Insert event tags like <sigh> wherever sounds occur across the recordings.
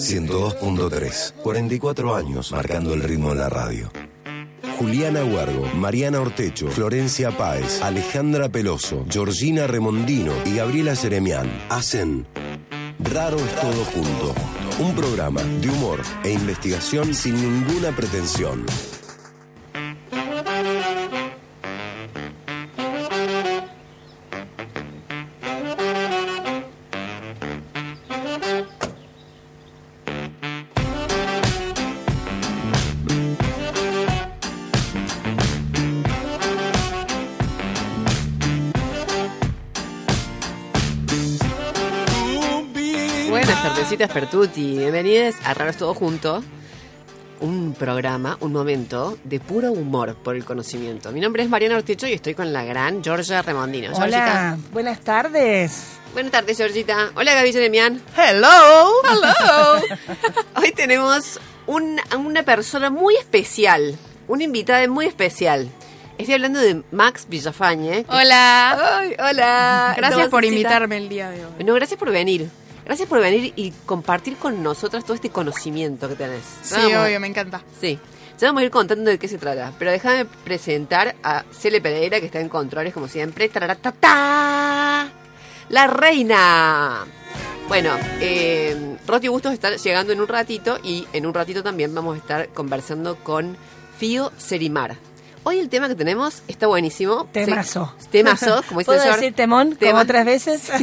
102.3. 44 años marcando el ritmo de la radio. Juliana Huargo, Mariana Ortecho, Florencia Páez, Alejandra Peloso, Georgina Remondino y Gabriela Seremián hacen Raro es todo junto. Un programa de humor e investigación sin ninguna pretensión. Buenas tardecitas Pertuti, bienvenidos a Raros Todo Junto, un programa, un momento de puro humor por el conocimiento. Mi nombre es Mariana Ortecho y estoy con la gran Georgia Remondino. Hola, Georgita. buenas tardes. Buenas tardes, Georgita. Hola, Gaby Jeremian. Hello. Hello. <laughs> Hoy tenemos un- una persona muy especial, una invitada muy especial. Estoy hablando de Max Villafañe. Hola. Ay, hola. Gracias por invitarme el día de hoy. No, gracias por venir. Gracias por venir y compartir con nosotras todo este conocimiento que tenés. Sí, Vamos. obvio, me encanta. Sí. Ya vamos a ir contando de qué se trata. Pero déjame presentar a Cele Pereira, que está en controles como siempre. Tararatata. La reina. Bueno, eh, Roti Bustos está llegando en un ratito y en un ratito también vamos a estar conversando con Fío Serimar. Hoy el tema que tenemos está buenísimo. Temazo. Se- Temazo, como dice <laughs> ¿Puedo el señor. decir temón Temón. como otras veces? <laughs>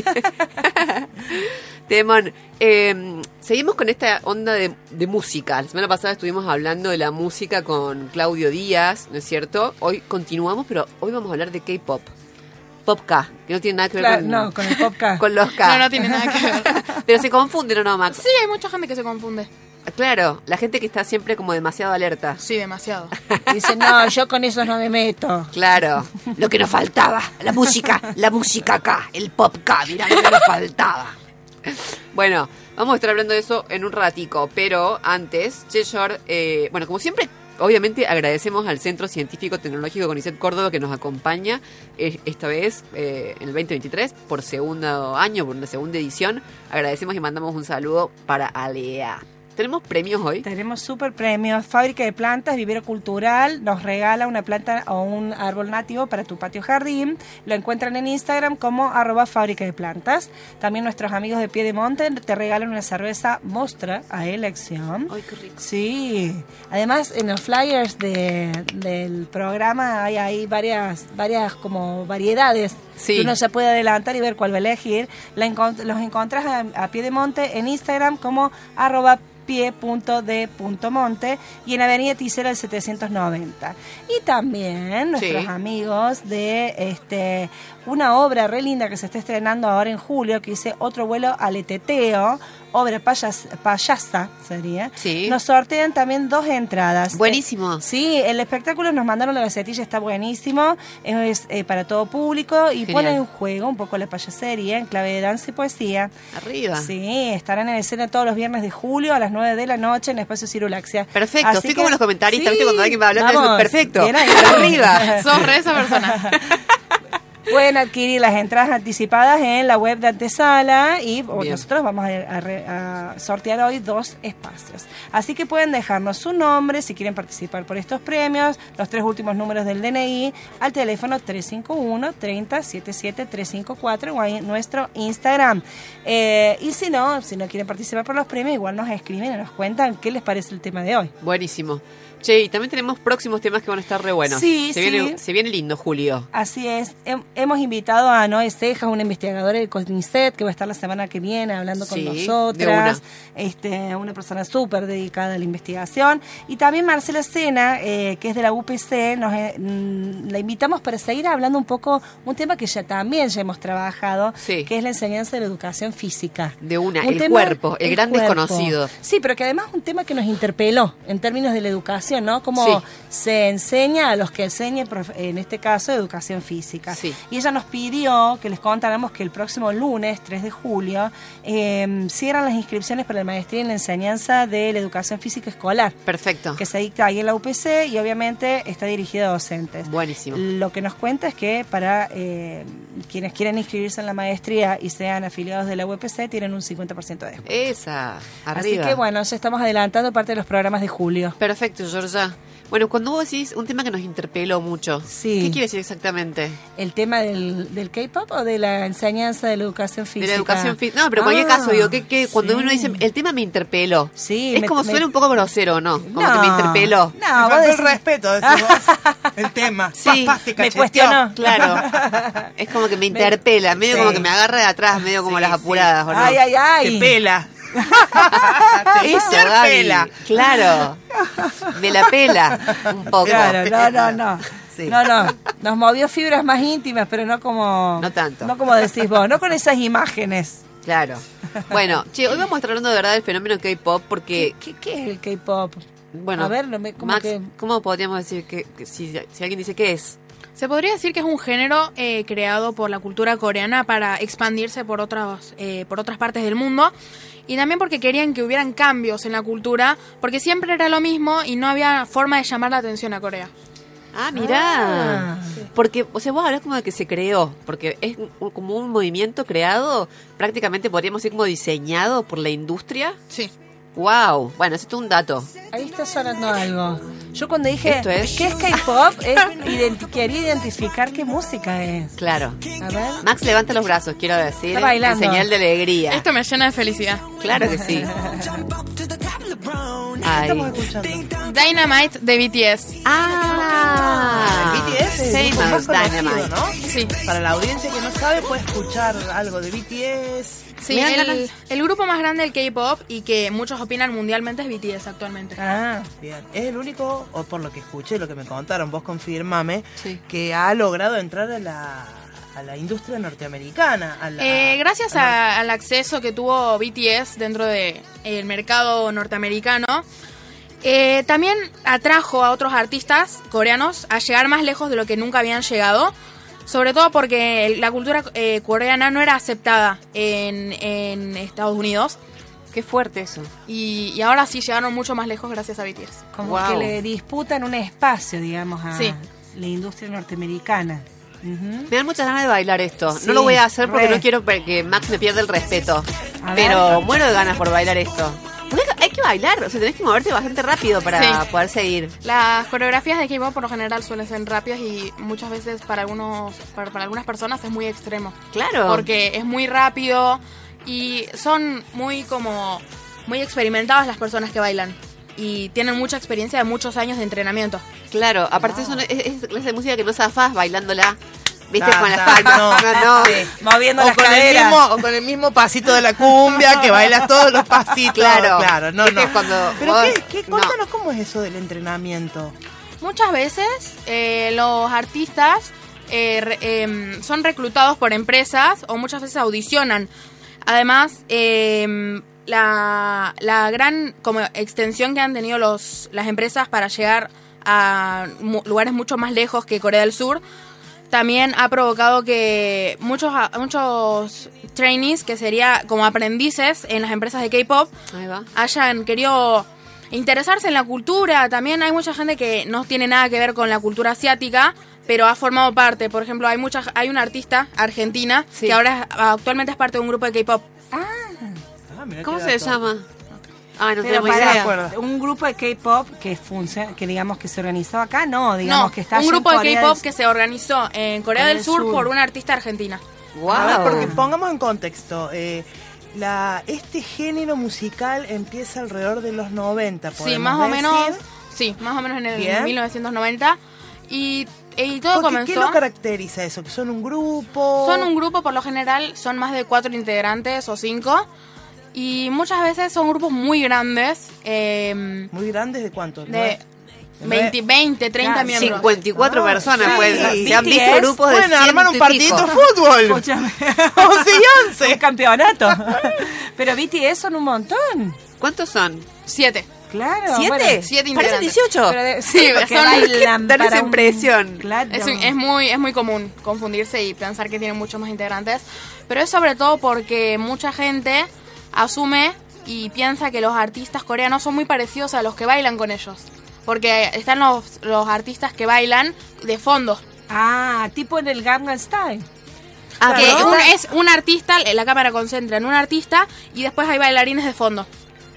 Temón, eh, seguimos con esta onda de, de música. La semana pasada estuvimos hablando de la música con Claudio Díaz, ¿no es cierto? Hoy continuamos, pero hoy vamos a hablar de K-pop. Pop K, que no tiene nada que ver Claro, con, no, con el podcast. <laughs> con los K. No, no tiene nada que ver. <laughs> pero se confunden o no, Max. Sí, hay mucha gente que se confunde. Claro, la gente que está siempre como demasiado alerta. Sí, demasiado. <laughs> Dice, no, yo con eso no me meto. Claro, lo que nos faltaba, la música, la música acá, el pop K, mirá lo que nos faltaba. <laughs> Bueno, vamos a estar hablando de eso en un ratico, pero antes, Cheshire, eh, bueno, como siempre, obviamente agradecemos al Centro Científico Tecnológico CONICET Córdoba que nos acompaña eh, esta vez eh, en el 2023 por segundo año, por una segunda edición. Agradecemos y mandamos un saludo para Alea. ¿Tenemos premios hoy? Tenemos super premios. Fábrica de plantas, vivero cultural, nos regala una planta o un árbol nativo para tu patio jardín. Lo encuentran en Instagram como arroba fábrica de plantas. También nuestros amigos de Pie de Monte te regalan una cerveza Mostra a elección. Ay, qué rico. Sí, además en los flyers de- del programa hay ahí varias, varias como variedades Sí. que uno se puede adelantar y ver cuál va a elegir. La encont- los encontrás a, a pie de monte en Instagram como arroba pie.de.monte y en Avenida Ticera el 790. Y también nuestros Sí. amigos de este una obra re linda que se está estrenando ahora en julio que dice Otro vuelo al eteteo, obra payas- payasa sería. Sí. Nos sortean también dos entradas. Buenísimo. Eh, sí, el espectáculo nos mandaron la gacetilla, está buenísimo, es eh, para todo público y Genial. pone en juego un poco la payasería en clave de danza y poesía. Arriba. Sí, estarán en escena todos los viernes de julio a las 9 de la noche en Espacio Cirulaxia. Perfecto, Así estoy que- como los comentaristas, Sí. Cuando alguien va de eso, vamos, perfecto. bien ahí. Arriba. <laughs> Sos re esa persona. <laughs> Pueden adquirir las entradas anticipadas en la web de Antesala y Bien. nosotros vamos a, a sortear hoy dos espacios. Así que pueden dejarnos su nombre si quieren participar por estos premios, los tres últimos números del DNI al teléfono 351 30 77 354 o en nuestro Instagram. Eh, y si no, si no quieren participar por los premios, igual nos escriben y nos cuentan qué les parece el tema de hoy. Buenísimo. Che, y también tenemos próximos temas que van a estar re buenos. Sí, se sí. Viene, se viene lindo, Julio. Así es. Hem- hemos invitado a Noé Cejas, una investigadora del CONICET, que va a estar la semana que viene hablando con Sí, nosotras. una. Este, una persona súper dedicada a la investigación. Y también Marcela Sena, eh, que es de la UPC, nos, eh, mm, la invitamos para seguir hablando un poco, un tema que ya también ya hemos trabajado, Sí. que es la enseñanza de la educación física. De una, Un el tema- cuerpo, el, gran cuerpo. desconocido. Sí, pero que además es un tema que nos interpeló en términos de la educación educación, ¿no? Como Sí. se enseña a los que enseñen, en este caso, educación física. Sí. Y ella nos pidió que les contáramos que el próximo lunes, 3 de julio, eh, cierran las inscripciones para la maestría en la enseñanza de la educación física escolar, Perfecto. que se dicta ahí en la UPC y obviamente está dirigida a docentes. Buenísimo. Lo que nos cuenta es que para eh, quienes quieren inscribirse en la maestría y sean afiliados de la UPC tienen un 50% de descuento. Esa, arriba. Así que bueno, ya estamos adelantando parte de los programas de julio. Perfecto, Georgia. Bueno, cuando vos decís un tema que nos interpeló mucho, Sí. ¿qué quiere decir exactamente? ¿El tema del, del K-pop o de la enseñanza de la educación física? De la educación física. No, pero en cualquier Ah, caso, digo, que, que cuando sí. uno dice, el tema me interpeló. Sí, Es me- como me- suena un poco grosero, ¿no? Como No, que me interpeló. No, Me vos el respeto, decís vos, <laughs> el tema. Sí, Papá, te me cuestionó. <laughs> Claro. Es como que me interpela, medio Sí. como que me agarra de atrás, medio como Sí, las sí. apuradas, ¿o no? Ay, ay, ay. Te pela. <laughs> te Eso, Gaby. interpela. Claro. Me la pela un poco. Claro, no, no, no. Sí. No, no. Nos movió fibras más íntimas, pero no como. No tanto. No como decís vos, no con esas imágenes. Claro. Bueno, che, hoy vamos a estar hablando de verdad del fenómeno K-pop porque, ¿Qué, qué es el K-pop? bueno, A ver, no me- ¿cómo Max, que- ¿cómo podríamos decir que, que si, si alguien dice qué es? Se podría decir que es un género eh, creado por la cultura coreana para expandirse por otras, eh, por otras partes del mundo y también porque querían que hubieran cambios en la cultura porque siempre era lo mismo y no había forma de llamar la atención a Corea. Ah, mirá. Ah. Porque, o sea, vos hablas como de que se creó, porque es un- como un movimiento creado, prácticamente podríamos decir como diseñado por la industria. Sí. Wow. Bueno, eso es un dato. Ahí está sonando algo. Yo cuando dije, Esto es- ¿qué es K-pop? Identi- quería identificar qué música es. Claro. A ver. Max levanta los brazos, quiero decir, Está bailando. en señal de alegría. Esto me llena de felicidad. Claro que sí. <laughs> Ay. Estamos escuchando. Dynamite de BTS. Ah, El BTS es el grupo Famous más conocido, Dynamite. ¿no? Sí. Para la audiencia que no sabe, puede escuchar algo de BTS. Sí, Me dan el, ganas- el grupo más grande del K-pop y que muchos opinan mundialmente es BTS actualmente. Ah, Bien, es el único, o por lo que escuché, lo que me contaron, vos confirmame, Sí. que ha logrado entrar a la, a la industria norteamericana. A la, Eh, gracias a la- a- al acceso que tuvo BTS dentro del mercado norteamericano, eh, también atrajo a otros artistas coreanos a llegar más lejos de lo que nunca habían llegado, sobre todo porque el- la cultura eh, coreana no era aceptada en, en Estados Unidos Qué fuerte eso. y, y ahora sí llegaron mucho más lejos gracias a BTS. como Wow. que le disputan un espacio, digamos, a Sí. la industria norteamericana. Me dan muchas ganas de bailar esto. Sí, no lo voy a hacer porque re. no quiero que Max me pierda el respeto. A ver. Pero muero de ganas por bailar esto. Hay que bailar, o sea, tenés que moverte bastante rápido para Sí. poder seguir. Las coreografías de K-pop por lo general suelen ser rápidas y muchas veces para algunos para, para algunas personas es muy extremo. Claro. porque es muy rápido y son muy como muy experimentadas las personas que bailan y tienen mucha experiencia de muchos años de entrenamiento. Claro, aparte no- es, es la clase de música que no zafás bailándola, viste, Ah, con las ah, palmas. no. <laughs> No, no. Sí. Moviendo o las con, el mismo, o con el mismo pasito de la cumbia, que bailas todos los pasitos. Claro. claro, no, no. cuando Pero vos- qué, qué- no. contanos cómo es eso del entrenamiento. Muchas veces eh, los artistas eh, em, son reclutados por empresas o muchas veces audicionan. Además, em, la, la gran como extensión que han tenido los, las empresas para llegar a mu- lugares mucho más lejos que Corea del Sur también ha provocado que muchos muchos trainees que sería como aprendices en las empresas de K-pop hayan querido interesarse en la cultura. También hay mucha gente que no tiene nada que ver con la cultura asiática, pero ha formado parte. Por ejemplo, hay mucha, hay una artista argentina Sí. que ahora actualmente es parte de un grupo de K-pop. Ah, mirá ¿Cómo qué se llama? Ah, no Pero pará, idea. acuerdo. un grupo de K-pop que funciona, que digamos que se organizó acá, no, digamos No, que está un allá en grupo de K-pop del- que se organizó en Corea del Sur, por una artista argentina. Wow. Ver, porque pongamos en contexto. eh, la, este género musical empieza alrededor de los 90, Sí, más o decir. menos, sí, más o menos en el Bien. 1990 y, y todo Porque, ¿Qué comenzó. lo caracteriza eso? ¿Que son un grupo? Son un grupo, por lo general, son más de cuatro integrantes o cinco. Y muchas veces son grupos muy grandes, eh, ¿Muy grandes de cuánto? de ¿Nueve? 20, 20 30 Claro, miembros. 54 Ah, personas, sí. pues. Se han visto BTS, grupos de Pueden armar un partidito de fútbol. <laughs> Escúchame. 11 y 11. un campeonato. <laughs> Pero BTS son un montón. ¿Cuántos son? Siete. Claro. ¿Siete? bueno, Siete Parecen integrantes. 18. pero de- Sí, <laughs> porque son- dan esa un- impresión. Claro. Es, es muy, es muy común confundirse y pensar que tienen muchos más integrantes, pero es sobre todo porque mucha gente asume y piensa que los artistas coreanos son muy parecidos a los que bailan con ellos. Porque están los, los artistas que bailan de fondo. Ah, tipo en el Gangnam Style. Ah, que un- es un artista, la cámara concentra en un artista y después hay bailarines de fondo.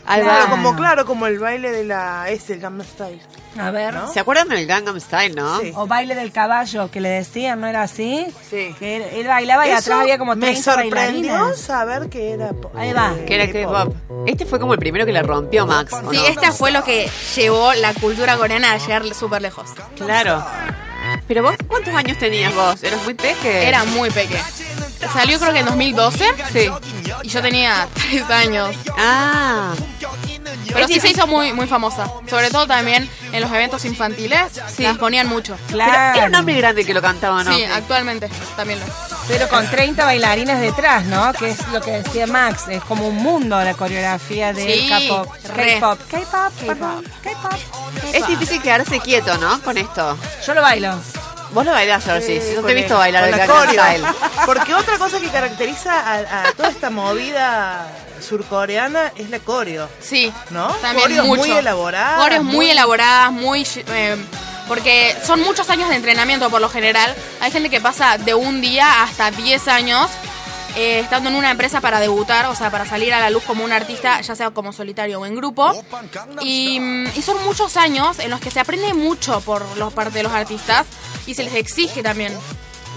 Ahí. Claro, como, claro, como el baile de la S, el Gangnam Style. A ver. ¿No? ¿Se acuerdan del Gangnam Style, no? Sí. O baile del caballo, que le decían, ¿no era así? Sí. Que él, él bailaba y Eso atrás había como 30 me sorprendió bailarinas. saber que era Ahí va. Que era K-pop. Este fue como el primero que la rompió, Max. ¿o Sí, no? esta fue lo que llevó la cultura coreana a llegar súper lejos. Claro. Pero vos, ¿cuántos años tenías vos? ¿Eras muy peque? Era muy pequeña. Salió creo que en 2012. Sí. Y yo tenía <laughs> 3 años. Ah. Pero sí se hizo muy, muy famosa. Sobre todo también en los eventos infantiles. Sí. Las ponían mucho. Claro. Pero era un hombre grande que lo cantaba, ¿no? Sí, actualmente también lo. Pero con 30 bailarines detrás, ¿no? Que es lo que decía Max. Es como un mundo la coreografía de Sí, K-pop. K-pop, K-pop, K-pop. Es difícil quedarse quieto, ¿no? Con esto. Yo lo bailo. Vos lo bailás, Georgie. Sí, yo con te he visto bailar el. Style. <laughs> Porque otra cosa que caracteriza a, a toda esta movida surcoreana es la coreo. Sí, ¿No? También Coreos mucho. muy elaboradas, Coreos muy, muy- elaboradas, muy... eh, porque son muchos años de entrenamiento por lo general. Hay gente que pasa de un día hasta 10 años eh, estando en una empresa para debutar, o sea, para salir a la luz como un artista, ya sea como solitario o en grupo. Y, mm, y son muchos años en los que se aprende mucho por los parte de los artistas y se les exige también.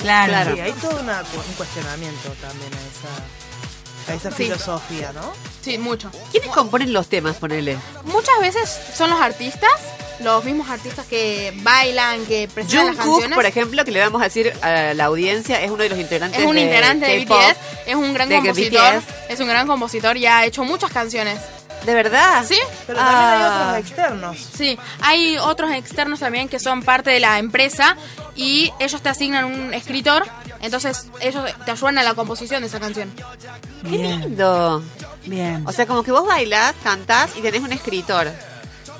Claro. Claro. Sí, hay todo una- un cuestionamiento también a esa, a esa Sí. filosofía, ¿no? Sí, mucho. ¿Quiénes componen los temas, ponele? Muchas veces son los artistas, los mismos artistas que bailan, que presentan las Jungkook, canciones. por ejemplo, que le vamos a decir a la audiencia, es uno de los integrantes Es un de integrante de K-pop. BTS, es un gran de compositor, BTS. es un gran compositor y ha hecho muchas canciones. ¿De verdad? ¿Sí? Pero también hay Ah. otros externos. Sí, hay otros externos también que son parte de la empresa y ellos te asignan un escritor, entonces ellos te ayudan a la composición de esa canción. Qué lindo. bien. O sea, como que vos bailás, cantás y tenés un escritor.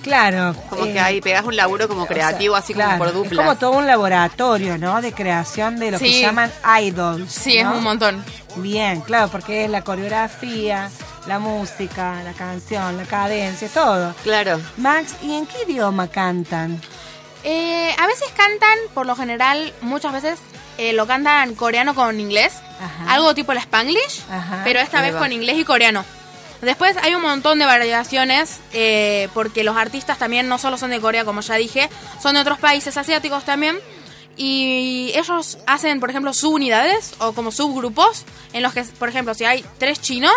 Claro. Como eh, que ahí pegás un laburo como o sea, creativo, así claro, como por Es duplas. como todo un laboratorio, ¿no? De creación de lo que Sí. llaman idols. Sí, es un montón. Bien, claro, porque es la coreografía, la música, la canción, la cadencia, todo. Claro. Max, ¿y en qué idioma cantan? Eh, a veces cantan, por lo general, muchas veces eh, lo cantan coreano con inglés, Ajá. algo tipo el spanglish, Ajá. pero esta Ahí vez va. con inglés y coreano. Después hay un montón de variaciones, eh, porque los artistas también no solo son de Corea, como ya dije, son de otros países asiáticos también. Y ellos hacen, por ejemplo, subunidades o como subgrupos, en los que, por ejemplo, si hay tres chinos,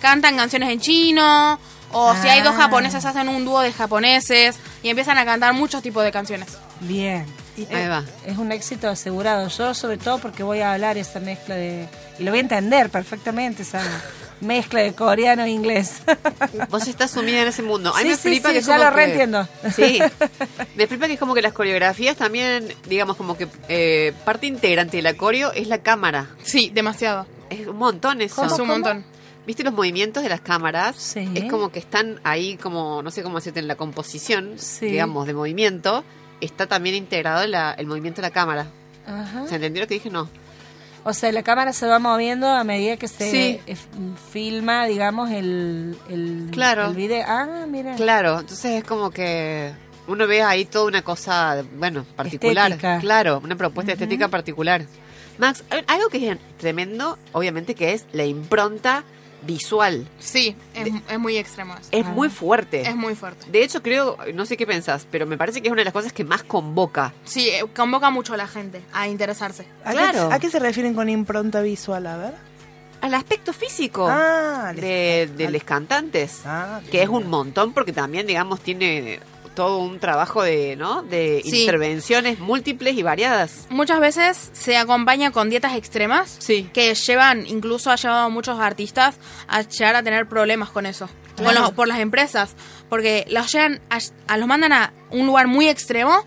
cantan canciones en chino, o si hay dos Ah. japoneses, hacen un dúo de japoneses y empiezan a cantar muchos tipos de canciones. Bien. Ahí va. Es un éxito asegurado. Yo sobre todo porque voy a hablar esa mezcla de... Y lo voy a entender perfectamente, esa mezcla de coreano e inglés. <laughs> Vos estás sumida en ese mundo. A mí Sí, me sí, flipa sí, que es ya lo que- reentiendo. Sí. <laughs> Me flipa que es como que las coreografías también, digamos, como que eh, parte integrante de la coreo es la cámara. Sí, demasiado. Es un montón eso. Es un montón. ¿Viste los movimientos de las cámaras? Sí. Es como que están ahí como, no sé cómo decirte, en la composición, Sí. digamos, de movimiento. Está también integrado la- el movimiento de la cámara. Ajá. ¿Se entendió lo que dije? No. O sea, la cámara se va moviendo a medida que se Sí. eh, filma, digamos, el, el, Claro. el video. Ah, mira. Claro, entonces es como que uno ve ahí toda una cosa, bueno, particular. Estética. Claro, una propuesta estética particular. Max, algo que es tremendo, obviamente, que es la impronta visual. Sí, es, es muy extremo eso. Es muy fuerte. Es muy fuerte. De hecho, creo, no sé qué pensás, pero me parece que es una de las cosas que más convoca. Sí, eh, convoca mucho a la gente a interesarse. ¿A, Claro. qué, a qué se refieren con impronta visual? A ver. Al aspecto físico Ah, de, les- de los cantantes. Ah, que es un montón porque también, digamos, tiene todo un trabajo de, ¿no? De Sí. intervenciones múltiples y variadas. Muchas veces se acompaña con dietas extremas Sí. que llevan, incluso ha llevado a muchos artistas a llegar a tener problemas con eso. Con Claro. los- por las empresas. Porque los llevan a, a- los mandan a un lugar muy extremo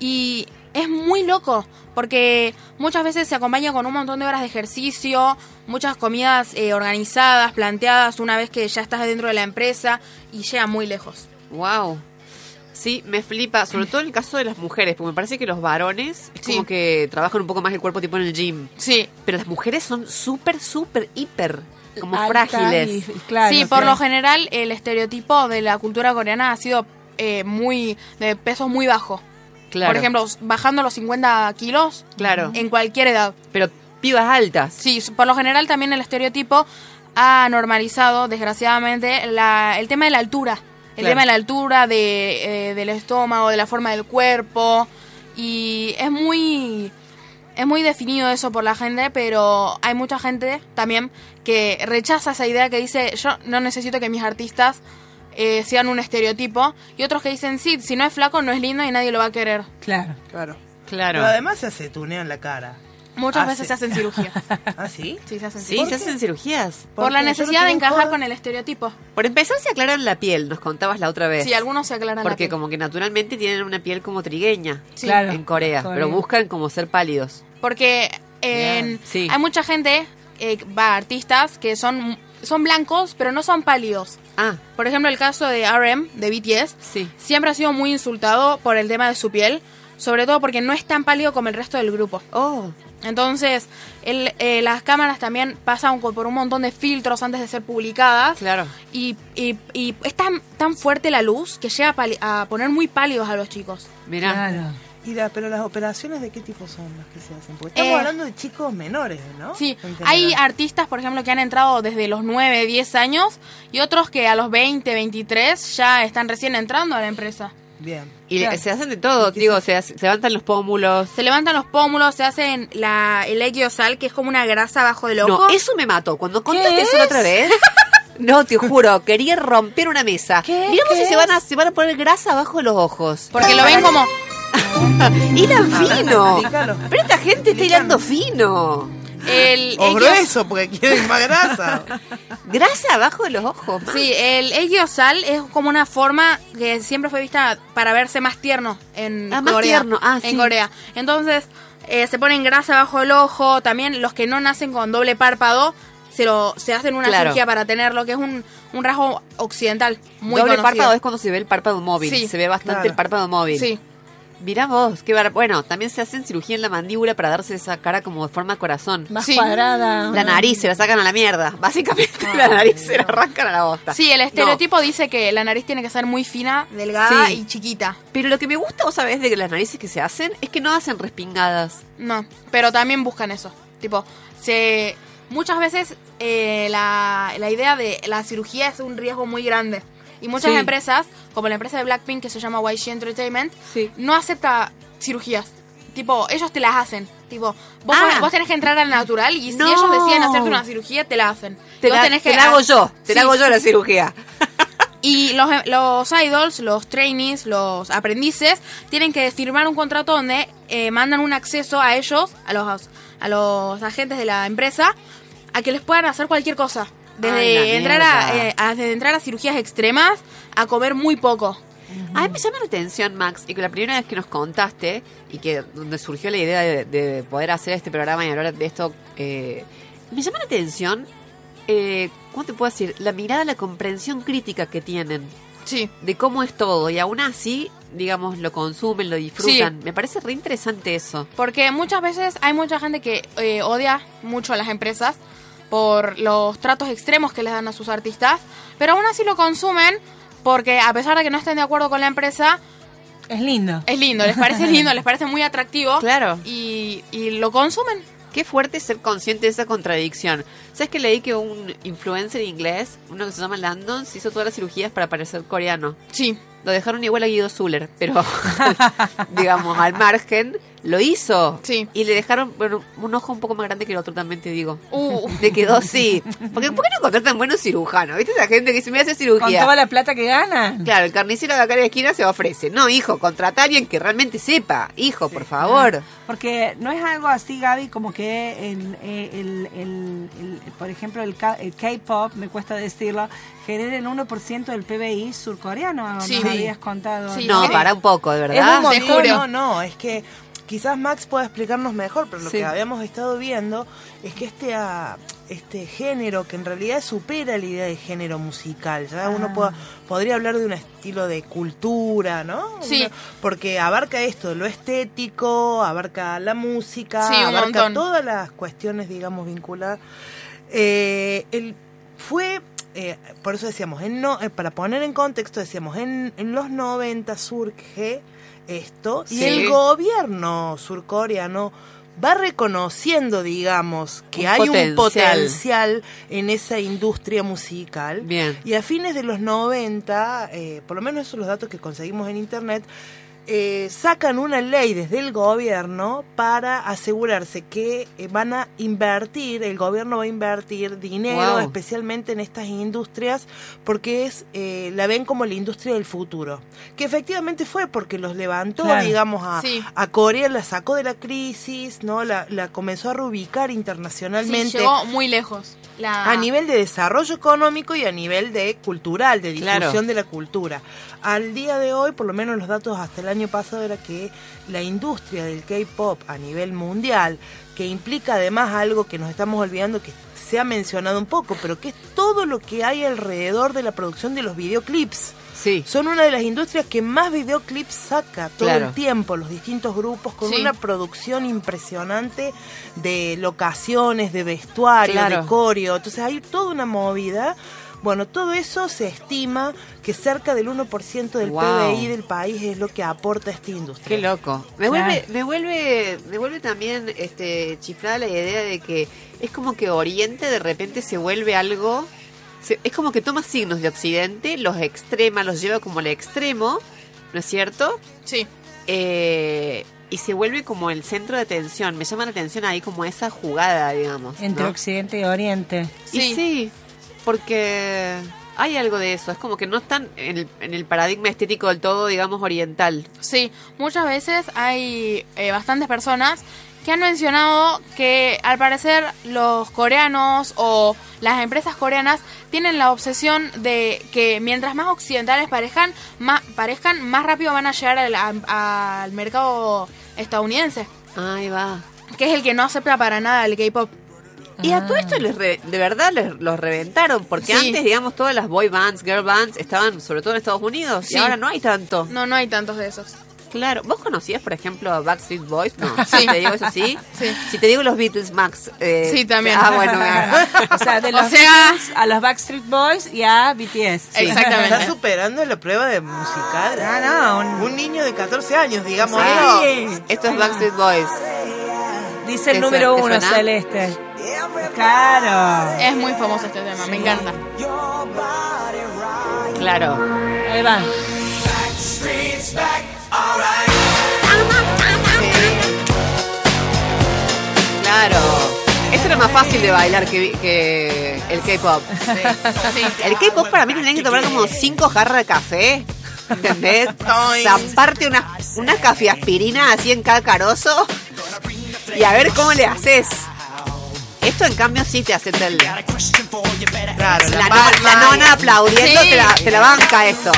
y es muy loco. Porque muchas veces se acompaña con un montón de horas de ejercicio, muchas comidas eh, organizadas, planteadas una vez que ya estás dentro de la empresa y llega muy lejos. Wow. Sí, me flipa, sobre todo en el caso de las mujeres, porque me parece que los varones es Sí. como que trabajan un poco más el cuerpo tipo en el gym. Sí, Pero las mujeres son súper, súper, hiper, como frágiles. y claro, sí, por claro. lo general el estereotipo de la cultura coreana ha sido eh, muy de pesos muy bajos. Claro. Por ejemplo, bajando los 50 kilos Claro. en cualquier edad. Pero pibas altas. Sí, por lo general también el estereotipo ha normalizado, desgraciadamente, la- el tema de la altura. El Claro. tema de la altura, de, eh, del estómago, de la forma del cuerpo. Y es muy, es muy definido eso por la gente, pero hay mucha gente también que rechaza esa idea que dice, yo no necesito que mis artistas eh, sean un estereotipo. Y otros que dicen, sí, si no es flaco no es lindo y nadie lo va a querer. Claro. Claro. Claro. Pero además se hace tuneo en la cara. Muchas Ah, veces sí. se hacen cirugías. <laughs> ¿Ah, sí? Sí, se hacen Sí, cirugías. se hacen cirugías. Por la necesidad de encajar con el estereotipo. Por empezar, se aclaran la piel, nos contabas la otra vez. Sí, algunos se aclaran la Porque piel. como que naturalmente tienen una piel como trigueña Sí. Claro. en Corea, Corea. pero buscan como ser pálidos. Porque en- sí. hay mucha gente, eh, va, artistas, que son, son blancos, pero no son pálidos. Ah, Por ejemplo, el caso de RM, de BTS, sí. siempre ha sido muy insultado por el tema de su piel, sobre todo porque no es tan pálido como el resto del grupo. Oh, Entonces, el- eh, las cámaras también pasan por un montón de filtros antes de ser publicadas. claro. Y, y- y es tan, tan fuerte la luz que llega a, a poner muy pálidos a los chicos. Mira. Claro. Y la- pero las operaciones de qué tipo son las que se hacen? Porque estamos Eh, hablando de chicos menores, ¿no? Sí, hay artistas, por ejemplo, que han entrado desde los 9, 10 años y otros que a los 20, 23 ya están recién entrando a la empresa. Bien. Y Claro. se hacen de todo, digo, se, hace- se levantan los pómulos. Se levantan los pómulos, se hacen la, el equiosal, que es como una grasa abajo del ojo. No, eso me mató. Cuando contaste eso la otra vez. <laughs> No, te juro, quería romper una mesa. ¿Qué? Miramos ¿Qué si se van, a, se van a poner grasa abajo de los ojos. Porque lo ven como... <laughs> Hilan fino. explícalo. Pero esta gente está hilando fino. El O grueso, porque quieren más grasa. <laughs> Grasa abajo de los ojos. Sí, el equiosal es como una forma que siempre fue vista para verse más tierno en Ah, más Corea. tierno. Ah, en sí. Corea. Entonces, eh, se ponen grasa bajo el ojo. También los que no nacen con doble párpado se lo se hacen una Claro. cirugía para tenerlo, que es un, un rasgo occidental muy Doble conocido. párpado es cuando se ve el párpado móvil. Sí. se ve bastante Claro. el párpado móvil. Sí. Mirá vos, qué bar... Bueno, también se hacen cirugía en la mandíbula para darse esa cara como de forma corazón. Más Sí. cuadrada. La nariz se la sacan a la mierda. <laughs> Básicamente la nariz se la arrancan a la bosta. Sí, el No, estereotipo dice que la nariz tiene que ser muy fina, delgada Sí. y chiquita. pero lo que me gusta, vos sabés, de las narices que se hacen es que no hacen respingadas. No, pero también buscan eso. Tipo, se muchas veces eh, la, la idea de la cirugía es un riesgo muy grande. Y muchas Sí. empresas, como la empresa de Blackpink que se llama YG Entertainment, Sí. no acepta cirugías. Tipo, ellos te las hacen. Tipo, vos, Ah. vos tenés que entrar al natural y No. si ellos deciden hacerte una cirugía, te la hacen. Te la, tenés te que- la hago yo, te la hago yo la cirugía. <laughs> Y los, los idols, los trainees, los aprendices, tienen que firmar un contrato donde eh, mandan un acceso a ellos, a los, a los agentes de la empresa, a que les puedan hacer cualquier cosa. Desde, Ay, entrar a, eh, a- desde entrar a cirugías extremas a comer muy poco. A mí me llama la atención, Max, y que la primera vez que nos contaste, y que donde surgió la idea de, de poder hacer este programa y hablar de esto, eh, me llama la atención, eh, ¿cómo te puedo decir? La mirada, la comprensión crítica que tienen Sí. de cómo es todo, y aún así, digamos, lo consumen, lo disfrutan. Me parece re interesante eso. Porque muchas veces hay mucha gente que eh, odia mucho a las empresas por los tratos extremos que les dan a sus artistas, pero aún así lo consumen porque a pesar de que no estén de acuerdo con la empresa, Es lindo. es lindo, les parece <laughs> lindo, les parece muy atractivo Claro. y, y lo consumen. Qué fuerte ser consciente de esa contradicción. ¿Sabes que leí que un influencer inglés, uno que se llama Landon, se hizo todas las cirugías para parecer coreano? Sí. Lo dejaron igual a Guido Zuller, pero <laughs> digamos, al margen, lo hizo. Sí. Y le dejaron bueno, un ojo un poco más grande que el otro, también te digo. Uh, <laughs> Le quedó así. Porque ¿por qué no contratan buenos cirujanos? ¿Viste esa gente que se me hace Con cirugía? toda la plata que ganan. Claro, el carnicero de acá en la esquina se ofrece. No, hijo, contrata a alguien que realmente sepa. Hijo, por favor. Porque no es algo así, Gaby, como que el, eh, el, el- el- por ejemplo, el K- el K-pop, me cuesta decirlo, genera el 1% del PBI surcoreano, Sí. nos habías contado. Sí, No, para un poco, de Es verdad. un montón. No, no, es que quizás Max pueda explicarnos mejor, pero lo Sí. que habíamos estado viendo es que este, ah, este género que en realidad supera la idea de género musical. Ya uno Ah. po- podría hablar de un estilo de cultura, ¿no? Sí. Porque abarca esto, lo estético, abarca la música, Sí, abarca montón. todas las cuestiones, digamos, vinculadas. Eh, el, fue, eh, por eso decíamos, en no, eh, para poner en contexto, decíamos, en, en los 90 surge esto y Sí. el gobierno surcoreano va reconociendo, digamos, que Un hay un potencial. potencial en esa industria musical. Bien. Y a fines de los 90, eh, por lo menos esos son los datos que conseguimos en internet, eh, sacan una ley desde el gobierno para asegurarse que eh, van a invertir, el gobierno va a invertir dinero Wow. especialmente en estas industrias porque es eh, la ven como la industria del futuro. Que efectivamente fue porque los levantó, Claro. digamos, a, Sí. a Corea, la sacó de la crisis, ¿no? La, la comenzó a reubicar Sí, internacionalmente llegó muy lejos. La... a nivel de desarrollo económico y a nivel de cultural, de difusión Claro. de la cultura. Al día de hoy, por lo menos los datos hasta el año pasado era que la industria del K-pop a nivel mundial, que implica además algo que nos estamos olvidando que se ha mencionado un poco, pero que es todo lo que hay alrededor de la producción de los videoclips. Sí. Son una de las industrias que más videoclips saca todo Claro. el tiempo, los distintos grupos, con Sí. una producción impresionante de locaciones, de vestuario, Claro. de coreo. Entonces hay toda una movida. Bueno, todo eso se estima que cerca del 1% del Wow. PBI del país es lo que aporta esta industria. Qué loco. Me Claro. vuelve, me vuelve, me vuelve también este chiflada la idea de que es como que Oriente de repente se vuelve algo. se- es como que toma signos de Occidente, los extrema, los lleva como al extremo, ¿no es cierto? Sí. Eh, y se vuelve como el centro de atención. Me llama la atención ahí como esa jugada, digamos. Entre ¿no? Occidente y Oriente. Y Sí. Porque hay algo de eso. Es como que no están en el, en el paradigma estético del todo, digamos, oriental. Sí, muchas veces hay eh, bastantes personas que han mencionado que al parecer los coreanos o las empresas coreanas tienen la obsesión de que mientras más occidentales parezcan, más, parezcan, más rápido van a llegar al, a- al mercado estadounidense, Ahí va. que es el que no acepta para nada el K-pop. Y a todo esto les re- de verdad les, los reventaron, porque Sí. antes, digamos, todas las boy bands, girl bands estaban sobre todo en Estados Unidos, Sí. y ahora no hay tanto. No, no hay tantos de esos. Claro, ¿vos conocías, por ejemplo, a Backstreet Boys? No, <laughs> Sí. Si te digo eso sí. Sí. Si te digo los Beatles, Max. eh, Sí, también. Ah, bueno, <laughs> o sea, de O los sea- Beatles a los Backstreet Boys y a BTS. Exactamente. Está superando la prueba de musical. No, no, un- un niño de 14 años, digamos. Sí. esto es Backstreet Boys. Dice el ¿Te número uno? Celeste. Claro. Es muy famoso este tema, me encanta. Claro. Ahí va. Claro. Esto era más fácil de bailar que, que el K-pop. Sí. El K-pop para mí tendrían que tomar como cinco jarras de café. ¿Entendés? Zamparte una, una cafeaspirina así en cada carozo y a ver cómo le haces. Esto en cambio sí te acepta el. La, Claro, la, no- palma la nona y- aplaudiendo Sí. te, la, te la banca esto.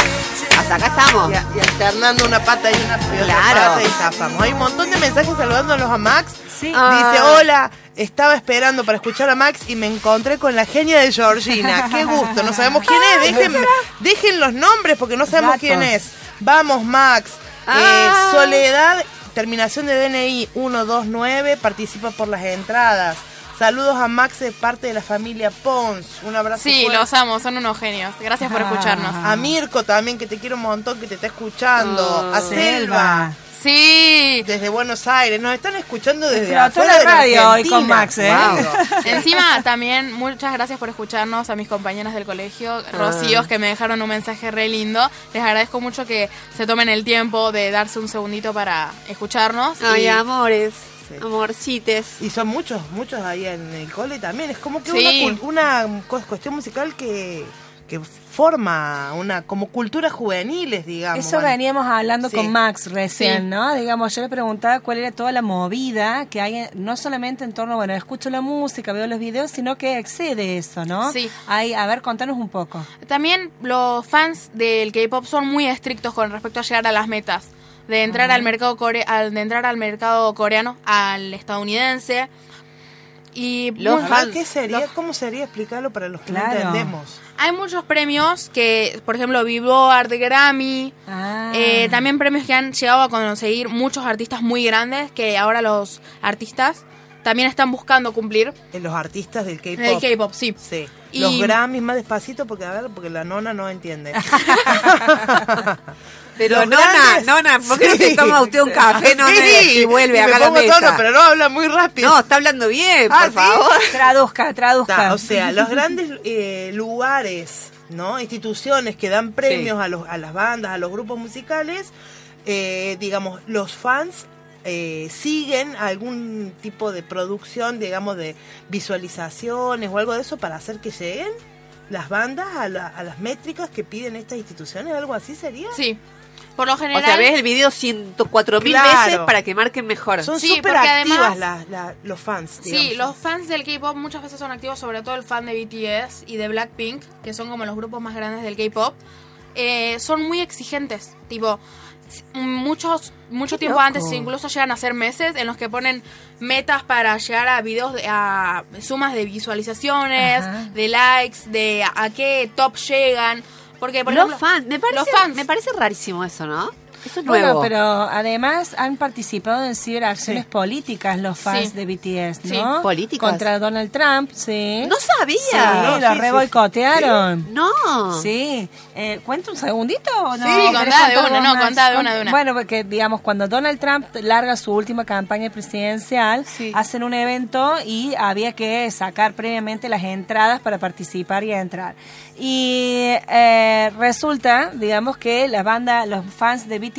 Hasta acá estamos. Y, a- y alternando una pata y una y otra Claro. pata y zafamos. Hay un montón de mensajes saludándolos a Max. Sí. Ah. Dice, hola, estaba esperando para escuchar a Max y me encontré con la genia de Georgina. <laughs> Qué gusto, no sabemos quién es. Dejen, dejen los nombres porque no sabemos Datos. quién es. Vamos, Max. Eh, Ah. Soledad, terminación de DNI 129, participa por las entradas. Saludos a Max de parte de la familia Pons. Un abrazo. Sí, fuerte. los amo, son unos genios. Gracias por Ah. escucharnos. A Mirko también, que te quiero un montón, que te está escuchando. Ah. a Selva, Sí. desde Buenos Aires. Nos están escuchando desde afuera la de la radio hoy con Max, ¿eh? Wow. <laughs> Encima también muchas gracias por escucharnos a mis compañeras del colegio, Rocíos, que me dejaron un mensaje re lindo. Les agradezco mucho que se tomen el tiempo de darse un segundito para escucharnos. Ay, y- amores. Sí. Amorcites. Y son muchos, muchos ahí en el cole también. Es como que Sí. una, una cu- cuestión musical que, que forma una como culturas juveniles, digamos. Eso Bueno, veníamos hablando Sí. con Max recién, Sí. ¿no? Digamos, yo le preguntaba cuál era toda la movida que hay, en- no solamente en torno, bueno, escucho la música, veo los videos, sino que excede eso, ¿no? Sí. Hay, a ver, contanos un poco. También los fans del K-pop son muy estrictos con respecto a llegar a las metas. De entrar al mercado core al, de entrar al mercado coreano, al estadounidense. Y Los fans. ¿Qué sería? los- ¿Cómo sería explicarlo para los que Claro. no entendemos? hay muchos premios que, por ejemplo, Billboard, Grammy, Ah. eh, también premios que han llegado a conseguir muchos artistas muy grandes que ahora los artistas también están buscando cumplir En los artistas del K-pop. en el K-pop, sí. Sí. Y- Los Grammys más despacito porque a ver, porque la nona no entiende. <laughs> <laughs> Pero Los nona, grandes- nona, ¿por qué no se Sí. toma usted un café, nona, Sí, y vuelve y acá me a la pongo mesa? tono, pero no habla muy rápido. No, está hablando bien, Ah, por ¿sí? favor. Traduzca, traduzca. O sea, los grandes eh, lugares, ¿no? Instituciones que dan premios Sí. a, los, a las bandas, a los grupos musicales, eh, digamos, los fans eh, siguen algún tipo de producción, digamos, de visualizaciones o algo de eso para hacer que lleguen las bandas a, la- a las métricas que piden estas instituciones, algo así sería. Sí. Por lo O general, sea, ves el video 104 mil Claro. veces para que marquen mejor. Son Sí, súper activas además- las- la- los fans. Sí, los fans del K-pop muchas veces son activos, sobre todo el fan de BTS y de Blackpink, que son como los grupos más grandes del K-pop. eh, son muy exigentes, tipo, muchos mucho Qué tiempo loco. antes, incluso llegan a ser meses en los que ponen metas para llegar a videos, de- a sumas de visualizaciones, Ajá. de likes, de a qué top llegan. Porque, por los ejemplo, fans, me parece, los fans. me parece rarísimo eso, ¿no? Eso es Bueno, pero además han participado en ciberacciones Sí. políticas los fans Sí. de BTS, Sí. ¿no? ¿Políticas? Contra Donald Trump, sí. No sabía. Sí, No, lo sí, re sí. boicotearon. No. Sí, eh, ¿cuento un segundito o no? Sí, ¿Querés contá de una, no, contá de una, de una. Bueno, porque digamos, cuando Donald Trump larga su última campaña presidencial, Sí. hacen un evento y había que sacar previamente las entradas para participar y entrar. Y eh, resulta, digamos, que la banda, los fans de BTS,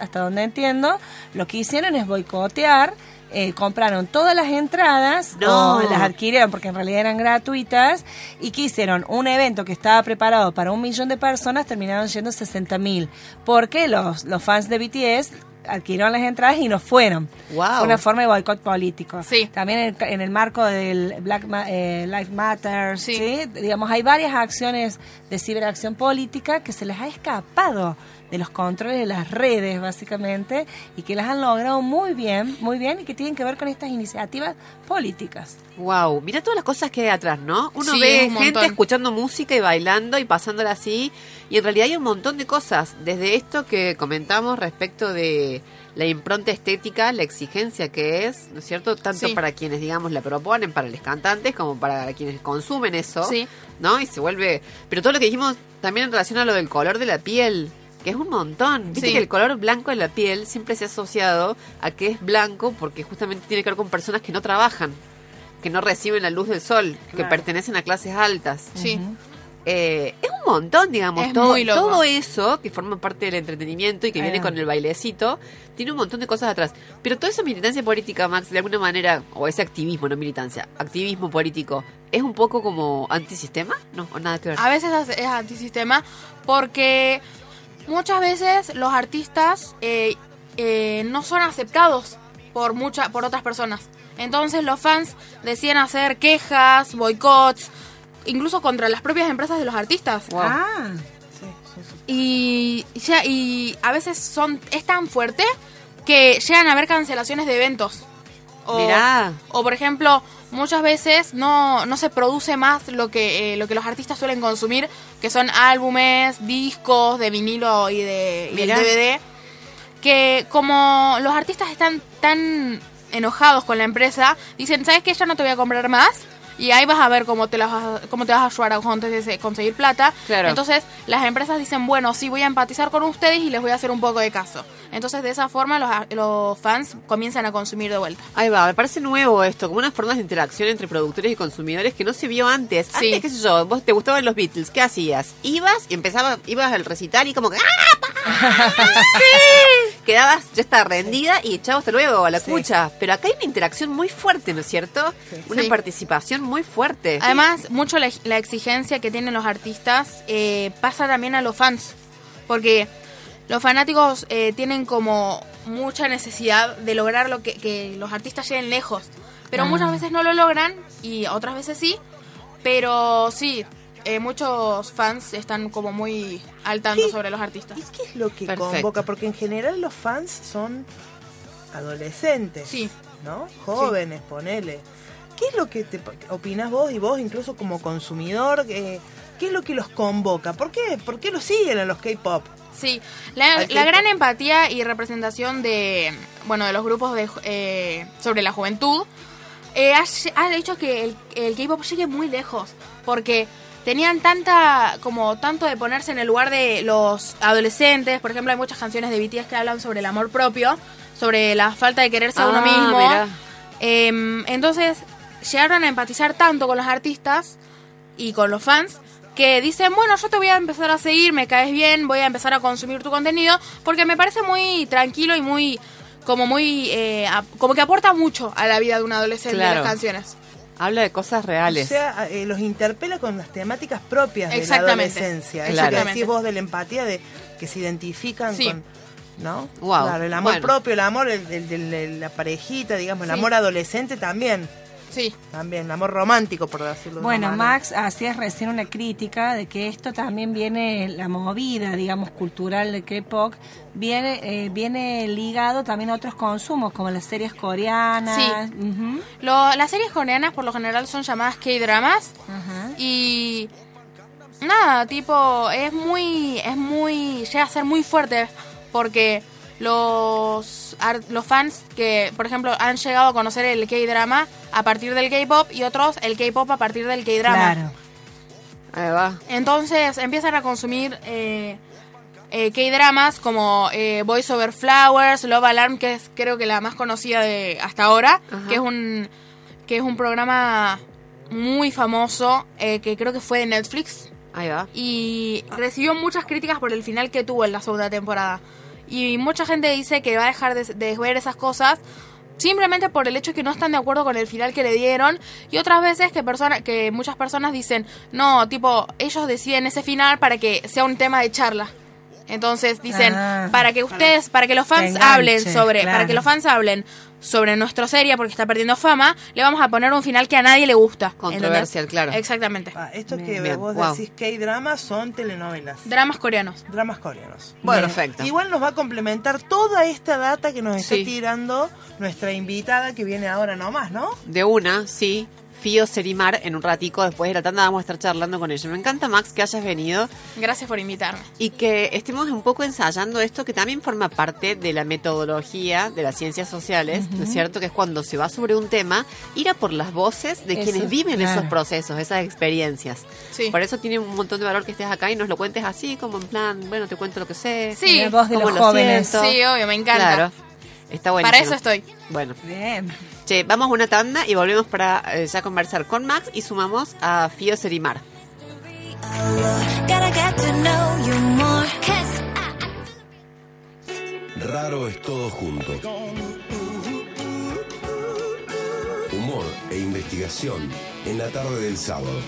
hasta donde entiendo, lo que hicieron es boicotear. eh, compraron todas las entradas No. o las adquirieron porque en realidad eran gratuitas y que hicieron un evento que estaba preparado para un millón de personas, terminaron yendo 60 mil. Porque los, los fans de BTS adquirieron las entradas y no fueron. Wow. Fue una forma de boicot político. Sí. También en, el- en el marco del Black Ma- eh, Lives Matter, Sí. ¿sí? digamos, hay varias acciones de ciberacción política que se les ha escapado de los controles de las redes, básicamente, y que las han logrado muy bien, muy bien, y que tienen que ver con estas iniciativas políticas. Wow, mira todas las cosas que hay atrás, ¿no? Uno Sí, ve un gente montón. escuchando música y bailando y pasándola así, y en realidad hay un montón de cosas, desde esto que comentamos respecto de la impronta estética, la exigencia que es, ¿no es cierto? Tanto Sí. para quienes, digamos, la proponen, para los cantantes, como para quienes consumen eso, Sí. ¿no? Y se vuelve... Pero todo lo que dijimos también en relación a lo del color de la piel, que es un montón. Viste Sí. que el color blanco de la piel siempre se ha asociado a que es blanco porque justamente tiene que ver con personas que no trabajan, que no reciben la luz del sol, que pertenecen a clases altas. Sí. Eh, es un montón, digamos, Es todo, todo eso que forma parte del entretenimiento y que viene Ah. con el bailecito, tiene un montón de cosas atrás. Pero toda esa militancia política, Max, de alguna manera, o ese activismo, no militancia, activismo político, ¿es un poco como antisistema? No, o nada que ver. A veces es, antisistema porque muchas veces los artistas eh, eh, no son aceptados por mucha, por otras personas. Entonces los fans deciden hacer quejas, boicots, incluso contra las propias empresas de los artistas. Wow. Ah, Sí, sí, sí. Y, ya- y a veces son es tan fuerte que llegan a haber cancelaciones de eventos. O, Mirá. o por ejemplo, muchas veces no, no se produce más lo que, eh, lo que los artistas suelen consumir, que son álbumes, discos de vinilo y de y. DVD. Que como los artistas están tan enojados con la empresa, dicen, ¿sabes qué? Ya no te voy a comprar más. Y ahí vas a ver cómo te, las vas a- cómo te vas a ayudar a de conseguir plata. Claro. Entonces las empresas dicen, bueno, sí, voy a empatizar con ustedes y les voy a hacer un poco de caso. Entonces de esa forma los, los fans comienzan a consumir de vuelta. Ahí va, me parece nuevo esto, como unas formas de interacción entre productores y consumidores que no se vio antes. Sí. Antes, qué sé yo, vos te gustaban los Beatles, ¿qué hacías? Ibas y empezabas, ibas al recital y como que ¡ah! <laughs> ¡Sí! Quedabas, ya está rendida y chao, hasta luego, a la Sí. cucha. Pero acá hay una interacción muy fuerte, ¿no es cierto? Una participación muy fuerte. Además, mucho la, la exigencia que tienen los artistas eh, pasa también a los fans. Porque los fanáticos eh, tienen como mucha necesidad de lograr lo que, que los artistas lleguen lejos. Pero Ah. muchas veces no lo logran y otras veces sí. Pero sí, eh, muchos fans están como muy al tanto ¿Qué? sobre los artistas. ¿Y qué es lo que Perfecto. convoca? Porque en general los fans son adolescentes, Sí. ¿no? Jóvenes, ponele. ¿Qué es lo que te opinas vos y vos incluso como consumidor? Eh, ¿Qué es lo que los convoca? ¿Por qué, ¿Por qué los siguen a los K-pop? Sí, la, la gran empatía y representación de, bueno, de los grupos de, eh, sobre la juventud eh, ha, ha hecho que el, el K-pop llegue muy lejos, porque tenían tanta como tanto de ponerse en el lugar de los adolescentes por ejemplo hay muchas canciones de BTS que hablan sobre el amor propio sobre la falta de quererse a uno Ah, mismo mirá. Em, entonces llegaron a empatizar tanto con los artistas y con los fans que dicen, bueno, yo te voy a empezar a seguir, me caes bien, voy a empezar a consumir tu contenido, porque me parece muy tranquilo y muy, como muy, eh, como que aporta mucho a la vida de un adolescente Claro. las canciones. Habla de cosas reales. O sea, eh, los interpela con las temáticas propias de la adolescencia. Eso Claro. que decís vos de la empatía, de que se identifican Sí. con... ¿No? Wow. Claro, el amor Bueno. propio, el amor el- la parejita, digamos, el Sí. amor adolescente también. Sí. También, el amor romántico, por decirlo de Bueno, una manera. Max hacías recién una crítica de que esto también viene, la movida, digamos, cultural de K-pop, viene, eh, viene ligado también a otros consumos, como las series coreanas. Sí. Ujú. Lo- las series coreanas por lo general son llamadas K-dramas Ajá. y nada, tipo, es muy, es muy, llega a ser muy fuerte porque los, ar- los fans que, por ejemplo, han llegado a conocer el K-drama a partir del K-pop y otros el K-pop a partir del K-drama. Claro. Ahí va. Entonces empiezan a consumir eh, eh, K-dramas como eh, Voice Over Flowers, Love Alarm, que es creo que la más conocida de hasta ahora, Ajá. que es un que es un programa muy famoso eh, que creo que fue de Netflix Ahí va. y recibió muchas críticas por el final que tuvo en la segunda temporada. Y mucha gente dice que va a dejar de, de ver esas cosas simplemente por el hecho que no están de acuerdo con el final que le dieron y otras veces que persona, que muchas personas dicen, "No, tipo, ellos deciden ese final para que sea un tema de charla." Entonces dicen, Ah. para que ustedes, para que los fans hablen sobre, para que los fans hablen sobre nuestra serie porque está perdiendo fama, le vamos a poner un final que a nadie le gusta. ¿entendés? Controversial, claro. Exactamente. Ah, esto que Bien, vos wow. decís K-dramas son telenovelas. Dramas coreanos. Dramas coreanos. Bueno, Bien. perfecto. Igual nos va a complementar toda esta data que nos está Sí. tirando nuestra invitada que viene ahora nomás, ¿no? De una, sí. Fío Serimar en un ratico después de la tanda vamos a estar charlando con ella. Me encanta, Max, que hayas venido Gracias por invitarme. y que estemos un poco ensayando esto que también forma parte de la metodología de las ciencias sociales, ¿no es cierto? Que es cuando se va sobre un tema, ir a por las voces de Eso, quienes viven claro. esos procesos, esas experiencias. Sí. Por eso tiene un montón de valor que estés acá y nos lo cuentes así, como en plan, bueno, te cuento lo que sé. Sí. La voz de los lo jóvenes. siento. Sí, obvio, me encanta. Claro. Está bueno. Para eso estoy. Bueno, Bien. che, vamos a una tanda y volvemos para eh, ya conversar con Max y sumamos a Fío Serimar. Raro es todo junto. Humor e investigación en la tarde del sábado.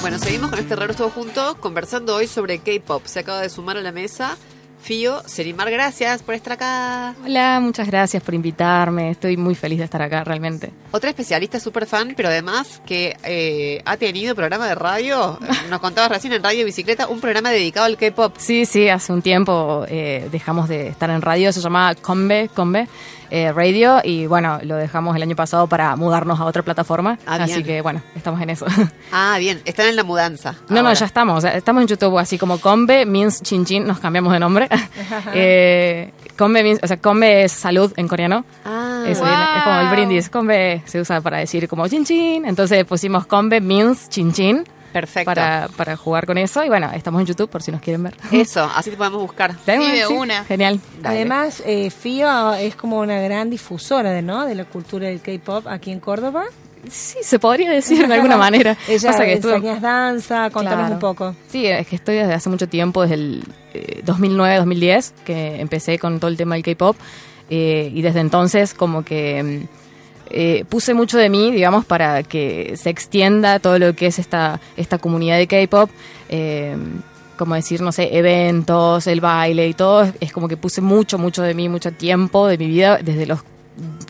Bueno, seguimos con este raro todo junto, conversando hoy sobre K-pop. Se acaba de sumar a la mesa Fío Serimar. Gracias por estar acá. Hola, muchas gracias por invitarme. Estoy muy feliz de estar acá, realmente. Otra especialista super fan, pero además que eh, ha tenido programa de radio. <laughs> Nos contabas recién en Radio Bicicleta, un programa dedicado al K-pop. Sí, sí, hace un tiempo eh, dejamos de estar en radio, se llamaba Combe, Combe eh, Radio, y bueno, lo dejamos el año pasado para mudarnos a otra plataforma. Ah, así bien. que bueno, estamos en eso. <laughs> Ah, bien, están en la mudanza. No, no, ya estamos. Estamos en YouTube, así como Combe means chin chin, nos cambiamos de nombre. <laughs> eh, Combe means, o sea, Combe es salud en coreano. Ah, Eso Wow. es como el brindis. Combe se usa para decir como chin chin. Entonces pusimos Combe means chin chin. Perfecto. Para, para jugar con eso. Y bueno, estamos en YouTube por si nos quieren ver. Eso, así te podemos buscar. <laughs> ¿De Sí, de una. Genial. Dale. Además, eh, FIO es como una gran difusora de, ¿no? de la cultura del K-pop aquí en Córdoba. Sí, se podría decir de alguna <laughs> manera. Ella Pasa que estuve- danza, contanos Claro. un poco. Sí, es que estoy desde hace mucho tiempo, desde el eh, 2009-2010, que empecé con todo el tema del K-pop. eh, y desde entonces, como que mm, eh, puse mucho de mí, digamos, para que se extienda todo lo que es esta, esta comunidad de K-pop. eh, como decir, no sé, eventos, el baile y todo. Es como que puse mucho, mucho de mí, mucho tiempo de mi vida desde los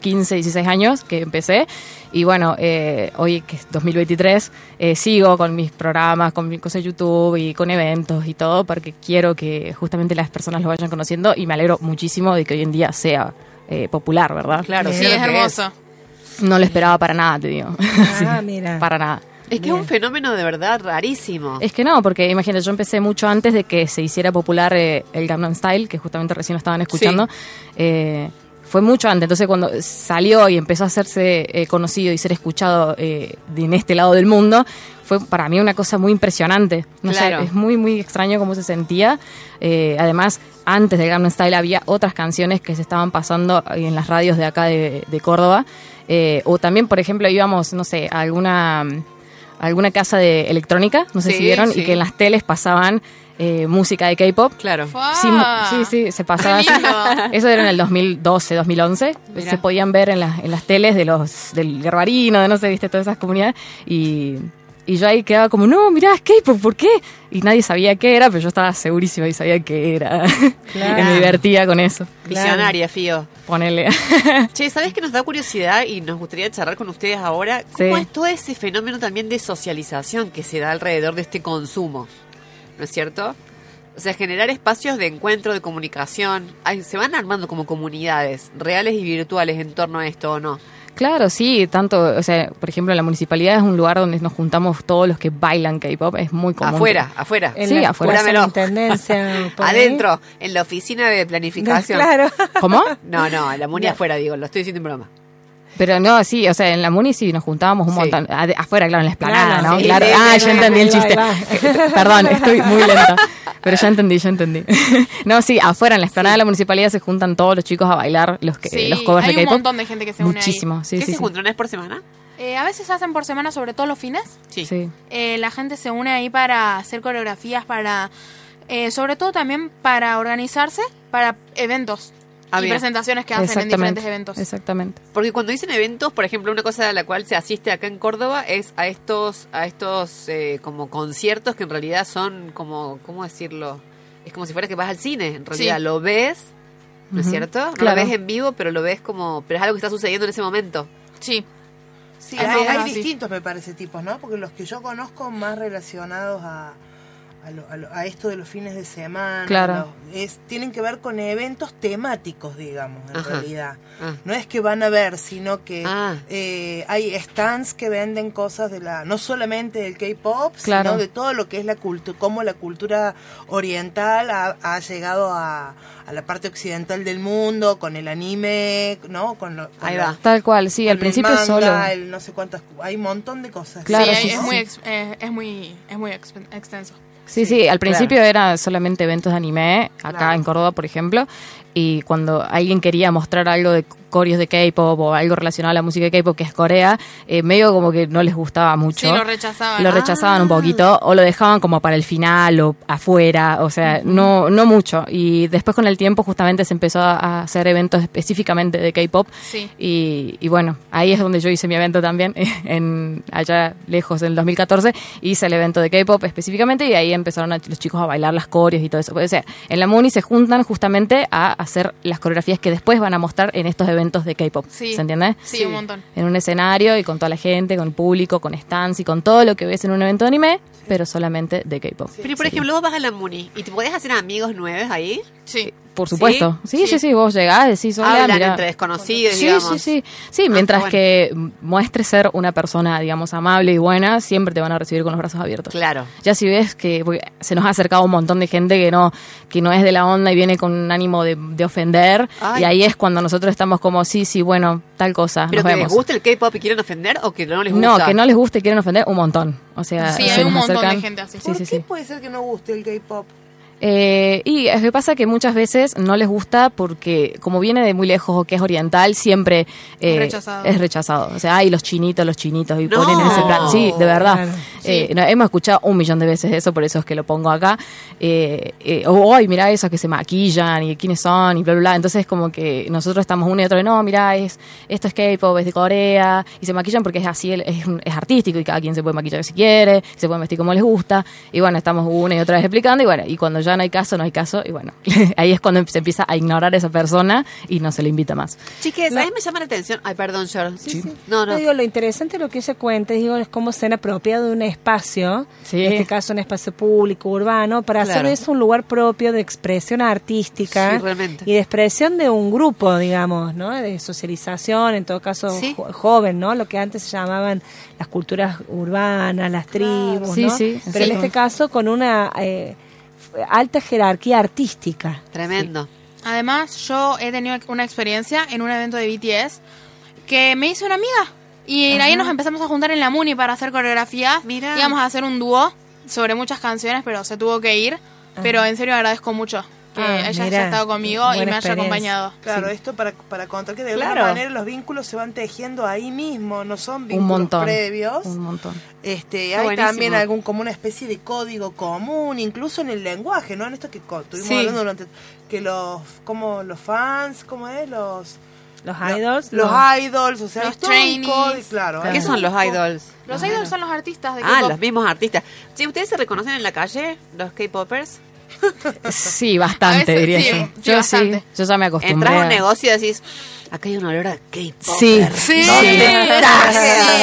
15, 16 años que empecé. Y bueno, eh, hoy que es 2023, eh, sigo con mis programas, con mis cosas de YouTube y con eventos y todo, porque quiero que justamente las personas lo vayan conociendo y me alegro muchísimo de que hoy en día sea eh, popular, ¿verdad? Claro, Sí, es que hermoso. No lo esperaba para nada, te digo. Ah, <laughs> Sí, mira. Para nada. Es que es un fenómeno de verdad rarísimo. Es que no, porque imagínate, yo empecé mucho antes de que se hiciera popular eh, el Gangnam Style, que justamente recién lo estaban escuchando. Eh, fue mucho antes, entonces cuando salió y empezó a hacerse eh, conocido y ser escuchado eh, de- en este lado del mundo, fue para mí una cosa muy impresionante. No Claro. sé, es muy, muy extraño cómo se sentía. Eh, además, antes de Gangnam Style había otras canciones que se estaban pasando en las radios de acá de, de Córdoba. Eh, o también, por ejemplo, íbamos, no sé, a alguna alguna casa de electrónica, no sé Sí, si vieron, sí. y que en las teles pasaban eh, música de K-pop. Claro. Sí, sí, sí, se pasaba. <laughs> Eso era en el 2012, 2011. Mirá. Se podían ver en, las en las teles de los del Garbarino, de no sé, viste, todas esas comunidades. Y, y yo ahí quedaba como, no, mirá, es K-pop, ¿por qué? Y nadie sabía qué era, pero yo estaba segurísima y sabía qué era. Claro. <laughs> y me divertía con eso. Visionaria, Fío. Ponele. <laughs> Che, ¿sabés que nos da curiosidad y nos gustaría charlar con ustedes ahora? ¿Cómo Sí. es todo ese fenómeno también de socialización que se da alrededor de este consumo? ¿No es cierto? O sea, generar espacios de encuentro, de comunicación. Ay, se van armando como comunidades reales y virtuales en torno a esto o no. Claro, sí, tanto, o sea, por ejemplo, la municipalidad es un lugar donde nos juntamos todos los que bailan K-pop, es muy común. Afuera, afuera. En Sí, la afuera. intendencia. <laughs> Adentro, en la oficina de planificación. Claro. <laughs> ¿Cómo? No, no, la muni afuera, digo, lo estoy diciendo en broma. Pero no, sí, o sea, en la Muni sí nos juntábamos un Sí. montón. Afuera, claro, en la esplanada, Claro, ¿no? sí, claro. sí, ah, sí, entendí el chiste. <laughs> Perdón, estoy muy lenta. Pero ya entendí, ya entendí. <laughs> no, sí, afuera, en la esplanada de la municipalidad se juntan todos los chicos a bailar los, que, Sí, los covers hay de un K-pop. montón de gente que se une ahí. Muchísimo, sí, ¿Qué sí. se sí. juntan una vez por semana? Eh, a veces hacen por semana, sobre todo los fines. Sí. Sí. Eh, la gente se une ahí para hacer coreografías, para, eh, sobre todo también para organizarse para eventos Ah, y bien. presentaciones que hacen en diferentes eventos. Exactamente. Porque cuando dicen eventos, por ejemplo, una cosa a la cual se asiste acá en Córdoba es a estos, a estos eh, como conciertos que en realidad son como, ¿cómo decirlo? Es como si fuera que vas al cine, en realidad Sí. lo ves, ¿no es cierto? No Claro. lo ves en vivo, pero lo ves como, pero es algo que está sucediendo en ese momento. Sí. Sí, hay, hay distintos, me parece, tipos, ¿no? Porque los que yo conozco más relacionados a, a, lo- a lo- a esto de los fines de semana, Claro. los- es, tienen que ver con eventos temáticos, digamos, en Ajá. realidad. Ah. No es que van a ver, sino que Ah. eh, hay stands que venden cosas de la, no solamente del K-pop, Claro. sino de todo lo que es la cultura, cómo la cultura oriental ha, ha llegado a, a la parte occidental del mundo, con el anime, ¿no? Con lo, con Ahí la- va. Tal cual, sí, al el principio manga, solo. el no sé cuántas, hay un montón de cosas. Claro, sí, sí, es, sí, muy eh, es muy es muy extenso. Sí, sí, al principio era solamente eventos de anime, acá Claro. en Córdoba, por ejemplo, y cuando alguien quería mostrar algo de corios de K-pop o algo relacionado a la música de K-pop, que es Corea, eh, medio como que no les gustaba mucho. Sí, lo rechazaban. Lo Ah. rechazaban un poquito o lo dejaban como para el final o afuera, o sea, no no mucho. Y después con el tiempo justamente se empezó a hacer eventos específicamente de K-pop Sí. y, y bueno, ahí es donde yo hice mi evento también, <laughs> en allá lejos, en el 2014, hice el evento de K-pop específicamente y ahí empezaron a- los chicos a bailar las coreos y todo eso. O sea, en la MUNI se juntan justamente a hacer las coreografías que después van a mostrar en estos eventos de K-pop. Sí. ¿Se entiende? Sí, un montón. En un escenario y con toda la gente, con el público, con stands y con todo lo que ves en un evento de anime, pero solamente de K-pop. Pero por ejemplo, vos vas a la Muni y te podés hacer amigos nuevos ahí. Sí. Por supuesto. Sí, sí, sí, Sí. vos llegás, decís, hola, Hablan mirá. entre desconocidos, Sí, digamos. sí, sí. Sí, mientras bueno. que muestres ser una persona, digamos, amable y buena, siempre te van a recibir con los brazos abiertos. Claro. Ya si ves que se nos ha acercado un montón de gente que no que no es de la onda y viene con un ánimo de, de ofender, Ay. y ahí es cuando nosotros estamos como, sí, sí, bueno, tal cosa, ¿Pero nos que vemos. les gusta el K-pop y quieren ofender o que no les gusta? No, que no les guste y quieren ofender un montón. O sea, Sí, se hay un nos montón de gente así. Sí, ¿Por sí, qué sí. puede ser que no guste el K-pop? Eh, y es que pasa que muchas veces no les gusta porque como viene de muy lejos o que es oriental, siempre eh, Es rechazado. es rechazado. O sea, ay, los chinitos, los chinitos, y No. ponen ese plan. Sí, de verdad. Claro. Eh, no, hemos escuchado un millón de veces eso, por eso es que lo pongo acá. Eh, eh, o, ay, mira esos que se maquillan y quiénes son y bla, bla, bla. Entonces, como que nosotros estamos uno y otro, de, no, mira, es, esto es K-pop, es de Corea, y se maquillan porque es así, el- es, es artístico y cada quien se puede maquillar si quiere, se puede vestir como les gusta. Y bueno, estamos una y otra vez explicando, y bueno, y cuando ya no hay caso, no hay caso, y bueno, <laughs> ahí es cuando se empieza a ignorar a esa persona y no se le invita más. Chiques, No. a mí me llama la atención. Ay, perdón, Yor. No, no. No, digo, lo interesante de lo que ella cuenta digo, es cómo se han apropiado de un espacio, Sí. en este caso un espacio público, urbano, para hacer Claro. eso un lugar propio de expresión artística Sí, realmente. y de expresión de un grupo, digamos, ¿no? De socialización, en todo caso Sí. jo- joven, ¿no? Lo que antes se llamaban las culturas urbanas, las tribus, Sí, ¿no? sí, Pero sí. en este caso con una eh, alta jerarquía artística. Tremendo. Además, yo he tenido una experiencia en un evento de BTS que me hice una amiga. Y ahí nos empezamos a juntar en la Muni para hacer coreografías. Mirá. Íbamos a hacer un dúo sobre muchas canciones, pero se tuvo que ir. Pero en serio agradezco mucho que Ah, ella mirá. haya estado conmigo y me haya acompañado. Claro, esto para, para contar que de Claro. alguna manera los vínculos se van tejiendo ahí mismo, no son Un vínculos montón. previos. Un montón. Este, Está hay buenísimo. también algún como una especie de código común, incluso en el lenguaje, ¿no? En esto que estuvimos Sí. hablando durante que los como los fans, ¿cómo es? Los Los lo- idols. los idols, o sea, Los un trainees. claro. ¿Qué son un los idols? Los idols son los artistas de Ah, los mismos artistas. Sí, ¿ustedes se reconocen en la calle, los K-popers? Sí, bastante, veces diría sí, yo. sí, Yo sí, bastante. yo ya me acostumbré. Entras a un negocio y decís, acá hay un olor a K-pop. Sí, Sí, sí.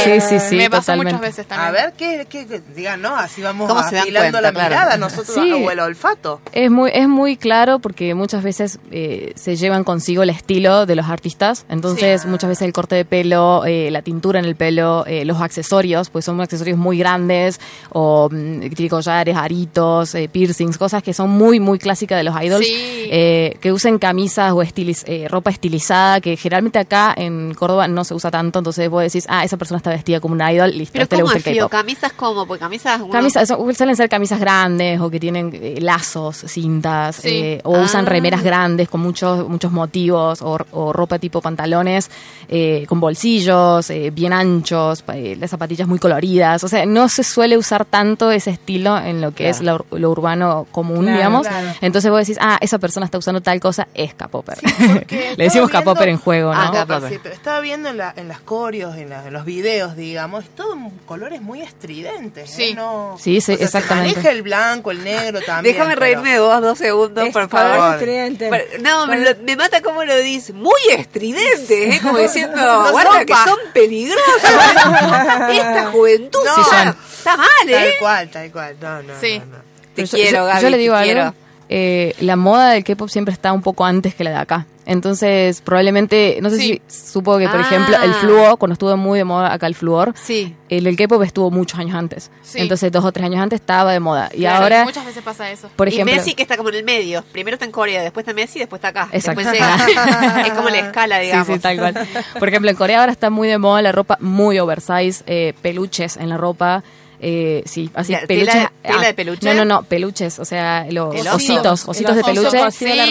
Sí, sí, sí, me pasó totalmente. muchas veces también. A ver, ¿qué, qué, qué- digan, no? Así vamos ¿Cómo se dan afilando cuenta? la Claro. mirada, nosotros Sí. o el olfato. Es muy, es muy claro porque muchas veces eh, se llevan consigo el estilo de los artistas. Entonces, muchas veces el corte de pelo, eh, la tintura en el pelo, eh, los accesorios, pues son accesorios muy grandes, o mm, collares, aritos, eh, piercings, cosas que son muy, muy clásicas de los idols. Sí. Eh, que usen camisas o estiliz- eh, ropa estilizada, que generalmente acá en Córdoba no se usa tanto. Entonces vos decís, ah, esa persona está vestida como una idol, listo, Pero este le ¿cómo gusta el frío? ¿Camisas cómo? Porque camisas... uno- Camisas, son- suelen ser camisas grandes o que tienen eh, lazos, cintas, Sí. eh, o usan Ah. remeras grandes con muchos muchos motivos, o, o ropa tipo pantalones eh, con bolsillos, eh, bien anchos, eh, las zapatillas muy coloridas. O sea, no se suele usar tanto ese estilo en lo que es lo, ur- lo urbano común, Claro, digamos. claro. Entonces vos decís, ah, esa persona está usando tal cosa, es capopper. <laughs> Le decimos capopper en juego, ¿no? Ah, sí, pero estaba viendo en, la- en las coreos, en, la- en los videos, digamos, todo en colores muy estridentes. ¿eh? Sí. No- Sí, sí, o sea, exactamente. Se maneja el blanco, el negro <laughs> también. Déjame pero- reírme de vos dos segundos, Es por favor. estridente. Pero- no, me, lo- me mata cómo lo dice. Muy estridente, ¿eh? Como diciendo, <laughs> No guarda son que son peligrosos. <laughs> Esta juventud No. está, está mal, Tal ¿eh? cual, tal cual. No, no, Sí. no, no. Te quiero, yo, Gaby, yo le te digo quiero. Eh, la moda del K-pop siempre está un poco antes que la de acá. Entonces, probablemente, no sé Sí. si supo que, por Ah. ejemplo, el fluo, cuando estuvo muy de moda acá el fluor, Sí. el, el K-pop estuvo muchos años antes. Sí. Entonces, dos o tres años antes estaba de moda. Y Claro, ahora, muchas veces pasa eso. por y ejemplo. Messi que está como en el medio. Primero está en Corea, después está Messi, después está acá. Exacto. Después llega. <laughs> es como la escala, digamos. Sí, sí, tal cual. Por ejemplo, en Corea ahora está muy de moda la ropa muy oversize, eh, peluches en la ropa. Eh, sí, así Ya, peluches. tela- tela ah, de peluche. No, no, no, peluches, o sea, los ositos, ositos de peluche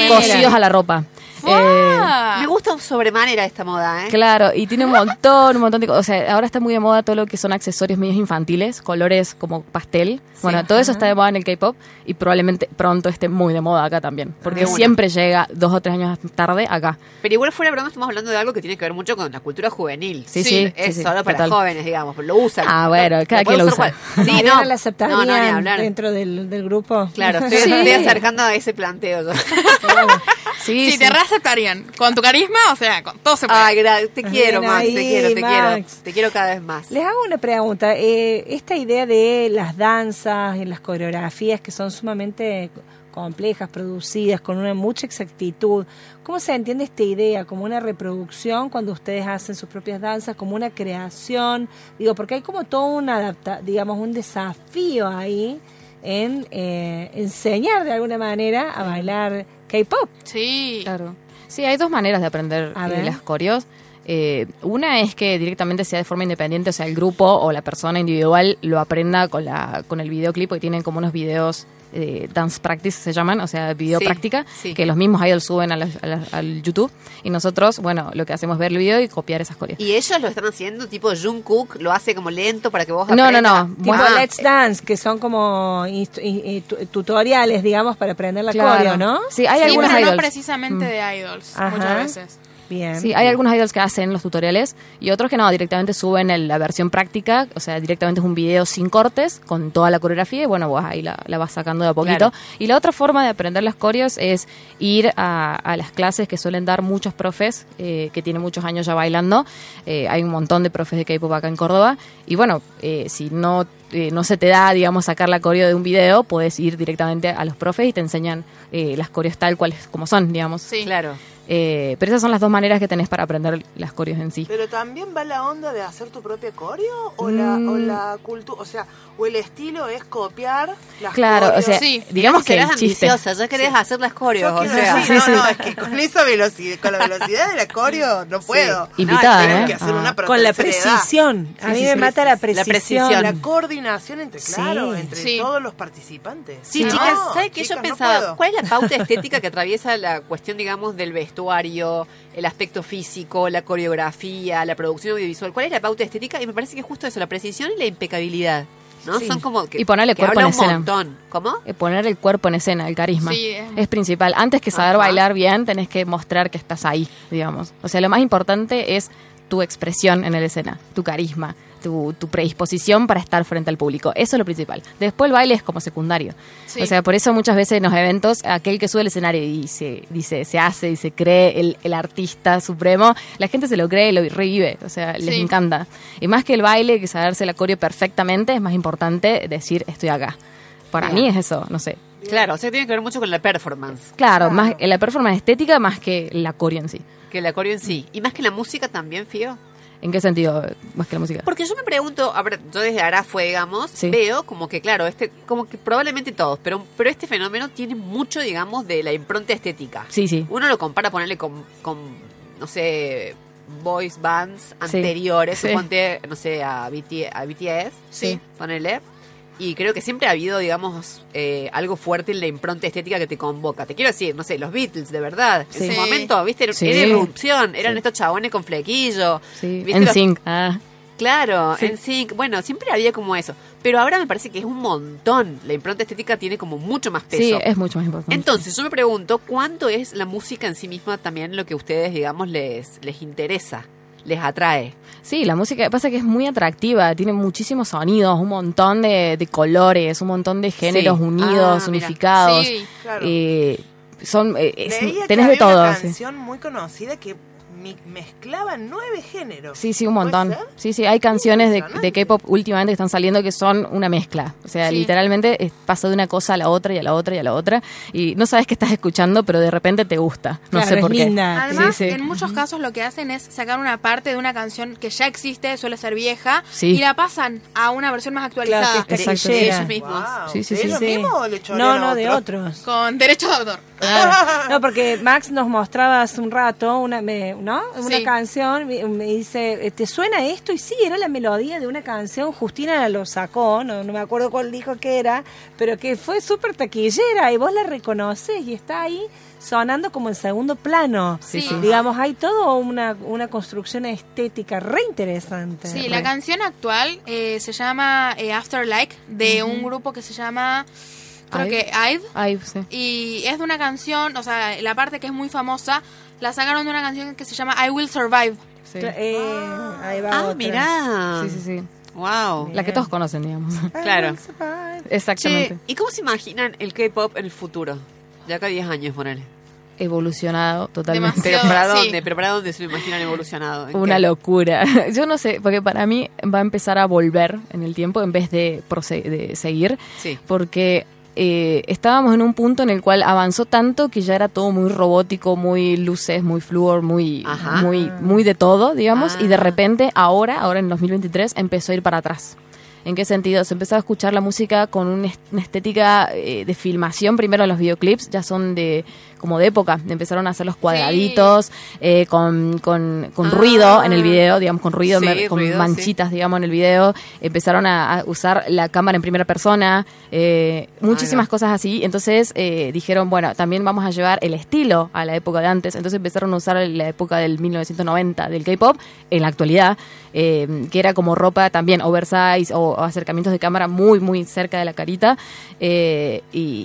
cosidos a la ropa. Eh. Me gusta sobremanera esta moda, ¿eh? Claro, y tiene un montón, un montón de cosas. O sea, ahora está muy de moda todo lo que son accesorios medios infantiles, colores como pastel. Bueno, todo eso está de moda en el K-pop y probablemente pronto esté muy de moda acá también. Porque De una. siempre llega dos o tres años tarde acá. Pero igual fuera de broma estamos hablando de algo que tiene que ver mucho con la cultura juvenil. Sí, sí, Es sí, sí, solo para total. jóvenes, digamos, lo usan. Ah, bueno, cada puede quien lo usa. cual- Sí, <laughs> no. la no, no, ni hablar. dentro del, del grupo. Claro, estoy, Sí. estoy acercando a ese planteo. <laughs> Sí, Sí, te reaceptarían. Con tu carisma, o sea, con todo se puede. Ay, te quiero, Bien Max, te quiero, te quiero. Te quiero cada vez más. Les hago una pregunta. Eh, esta idea de las danzas y las coreografías que son sumamente complejas, producidas con una mucha exactitud, ¿cómo se entiende esta idea? ¿Como una reproducción cuando ustedes hacen sus propias danzas? ¿Como una creación? Digo, porque hay como todo un adapta, digamos, un desafío ahí en eh, enseñar de alguna manera a bailar K-pop. Sí. Claro. Sí, hay dos maneras de aprender eh, las coreos. Eh, una es que directamente sea de forma independiente, o sea, el grupo o la persona individual lo aprenda con la con el videoclip, porque tienen como unos videos eh, dance practice se llaman, o sea, video Sí, práctica, sí. que los mismos idols suben a la- a la- al YouTube y nosotros, bueno, lo que hacemos es ver el video y copiar esas coreos. Y ellos lo están haciendo, tipo Jungkook lo hace como lento para que vos No, no, aprendas. no. Tipo Ah, Let's Dance, que son como tutoriales, digamos, para aprender la Claro. coreo, ¿no? Sí, hay Sí, algunos pero no idols. precisamente de idols, Ajá. muchas veces. Bien. Sí, hay algunos idols que hacen los tutoriales y otros que no, directamente suben el- la versión práctica, o sea, directamente es un video sin cortes, con toda la coreografía y bueno, vos ahí la, la vas sacando de a poquito. Claro. Y la otra forma de aprender las coreos es ir a, a las clases que suelen dar muchos profes eh, que tienen muchos años ya bailando. Eh, hay un montón de profes de K-pop acá en Córdoba y bueno, eh, si no, eh, no se te da, digamos, sacar la coreo de un video, puedes ir directamente a los profes y te enseñan eh, las coreos tal cual como son, digamos. Sí. Claro. Eh, pero esas son las dos maneras que tenés para aprender las coreos en sí. Pero también va la onda de hacer tu propia coreo o la, o Mm. la cultura, o sea, o el estilo es copiar las Claro, o coreos. sea, Sí. digamos que serás el ambiciosa, ya querés hacer las coreos, Yo o sea. decir, no, no, es que <laughs> con esa velocidad, con la velocidad de la coreo no puedo. Invitada, Tengo ¿eh? que hacer Ah. una pero Con la precisión. A Sí, mí sí, me sí, mata sí, la sí. precisión. La precisión. La coordinación entre, Sí. claro, entre Sí. todos los participantes. Sí, No, chicas, ¿sabes qué? Yo no pensaba. ¿cuál es la pauta <laughs> estética que atraviesa la cuestión, digamos, del vestuario, el aspecto físico, la coreografía, la producción audiovisual? ¿Cuál es la pauta estética? Y me parece que es justo eso, la precisión y la impecabilidad. ¿no? Sí. Son como que, Y ponerle que cuerpo habla en un escena. montón. ¿Cómo? Eh, Poner el cuerpo en escena, el carisma. Sí, es- es principal. Antes que saber Ajá. bailar bien, tenés que mostrar que estás ahí, digamos. O sea, lo más importante es tu expresión en el escena, tu carisma, tu, tu predisposición para estar frente al público. Eso es lo principal. Después el baile es como secundario. Sí. O sea, por eso muchas veces en los eventos, aquel que sube al escenario y se dice, se hace y se cree el, el artista supremo, la gente se lo cree y lo revive. O sea, les Sí. encanta. Y más que el baile, que saberse la coreo perfectamente, es más importante decir, estoy acá. Para Bien. mí es eso, no sé. Claro, o sea, tiene que ver mucho con la performance, Claro, más la performance estética más que la coreo en sí. que la coreo en sí. Y más que la música también, Fío. ¿En qué sentido? Más que la música. Porque yo me pregunto, a ver, yo desde Arafue, digamos, Sí. veo como que, claro, este, como que probablemente todos, pero, pero este fenómeno tiene mucho, digamos, de la impronta estética. Sí, sí. Uno lo compara, ponerle con, con, no sé, boys bands anteriores, Sí. suponte, no sé, a, BT a BTS, Sí. ponele. Y creo que siempre ha habido, digamos, eh, algo fuerte en la impronta estética que te convoca. Te quiero decir, no sé, los Beatles, de verdad. Sí. En su Sí. momento, ¿viste? Era Sí. era irrupción. Eran estos chabones con flequillo. Sí, ¿Viste en los- sync. Ah, Claro, en sync. Bueno, siempre había como eso. Pero ahora me parece que es un montón. La impronta estética tiene como mucho más peso. sí, es mucho más importante. Entonces, yo me pregunto, ¿cuánto es la música en sí misma también lo que a ustedes, digamos, les, les interesa, les atrae? Sí, la música pasa que es muy atractiva, tiene muchísimos sonidos, un montón de, de colores, un montón de géneros Sí. unidos, Ah, mira. unificados. Sí, Claro. Eh, son, eh, es- Leía que tenés de todo. una sí. canción muy conocida que mi- mezclaba nueve géneros. Sí, sí, un ¿Puede montón. Sí, sí, hay canciones de, K-pop últimamente que están saliendo que son una mezcla. O sea, Sí. literalmente eh, pasa de una cosa a la otra y a la otra y a la otra. Y no sabes qué estás escuchando, pero de repente te gusta. No Claro, sé por qué. linda. Además, Sí, sí. en muchos casos lo que hacen es sacar una parte de una canción que ya existe, suele ser vieja, Sí. y la pasan a una versión más actualizada. Claro, que. De ellos mismos. Wow. Sí, sí, ¿De sí. ellos Sí. mismos o le No, no, de otro? otros. Con derecho de autor. Claro. No, porque Max nos mostraba hace un rato una, me- ¿no? una Sí. canción, me, dice, ¿te suena esto? Y sí, era la melodía de una canción, Justina lo sacó, no, no me acuerdo cuál dijo que era, pero que fue súper taquillera y vos la reconoces y está ahí sonando como en segundo plano. Sí, sí. Digamos, hay toda una, una construcción estética re interesante. Sí, Re. la canción actual eh, se llama eh, Afterlike, de un grupo que se llama, creo Ive. que Ive. Sí. Y es de una canción, o sea, la parte que es muy famosa, la sacaron de una canción que se llama I Will Survive. sí. Eh, ahí va Ah, otra. mirá. Sí, sí, sí. Wow. La que todos conocen, digamos. Claro. Exactamente. Che, ¿y cómo se imaginan el K-pop en el futuro? De acá a 10 años, ponele. Evolucionado totalmente. Pero Demasiado. ¿para sí. dónde? ¿Pero para dónde se lo imaginan evolucionado? ¿En Una qué? locura. <laughs> Yo no sé, porque para mí va a empezar a volver en el tiempo en vez de, prose- de seguir. Sí. Porque eh, estábamos en un punto en el cual avanzó tanto que ya era todo muy robótico, muy luces, muy flúor, muy, Ajá. muy, muy de todo, digamos. Y de Ah. repente, ahora, ahora en 2023, empezó a ir para atrás. ¿En qué sentido? Se empezó a escuchar la música con una estética eh, de filmación. Primero los videoclips ya son de como de época. Empezaron a hacer los cuadraditos eh, con, con, con ruido en el video, digamos, con ruido, Sí, con ruido, manchitas, digamos, en el video. Empezaron a, a usar la cámara en primera persona, eh, muchísimas cosas así. Entonces eh, dijeron, bueno, también vamos a llevar el estilo a la época de antes. Entonces empezaron a usar la época del 1990 del K-pop en la actualidad, eh, que era como ropa también oversize o, o acercamientos de cámara muy, muy cerca de la carita. Y,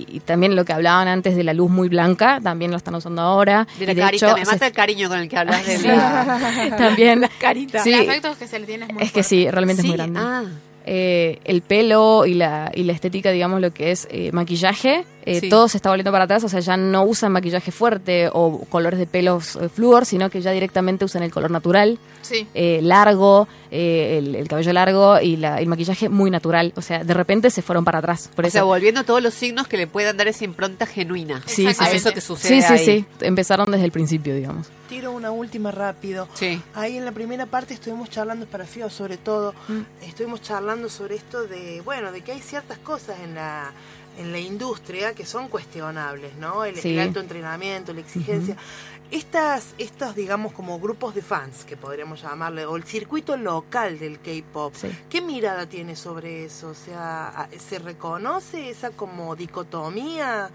y también lo que hablaban antes de la luz muy blanca, también lo están usando ahora. De la Y de carita, hecho, me se- mata el cariño con el que hablas de <laughs> Sí. la... <laughs> también la carita. Sí. El efecto que se le tiene es muy es que fuerte. sí, realmente Sí, es muy grande. ah. Eh, el pelo y la, y la estética, digamos, lo que es eh, maquillaje, eh, Sí. todo se está volviendo para atrás, o sea, ya no usan maquillaje fuerte o colores de pelos eh, flúor, sino que ya directamente usan el color natural, Sí. eh, largo, eh, el, el cabello largo y la- el maquillaje muy natural, o sea, de repente se fueron para atrás. Por o eso. sea, volviendo a todos los signos que le puedan dar esa impronta genuina. Sí, a sí, sí. eso que sucede sí, sí, ahí. sí, empezaron desde el principio, digamos. Tiro una última rápido. Sí. Ahí en la primera parte estuvimos charlando, para Fío sobre todo, estuvimos charlando sobre esto de, bueno, de que hay ciertas cosas en la en la industria que son cuestionables, ¿no? El, Sí. el alto entrenamiento, la exigencia. Estas, estos, digamos, como grupos de fans, que podríamos llamarle, o el circuito local del K-pop, Sí. ¿qué mirada tiene sobre eso? O sea, ¿se reconoce esa como dicotomía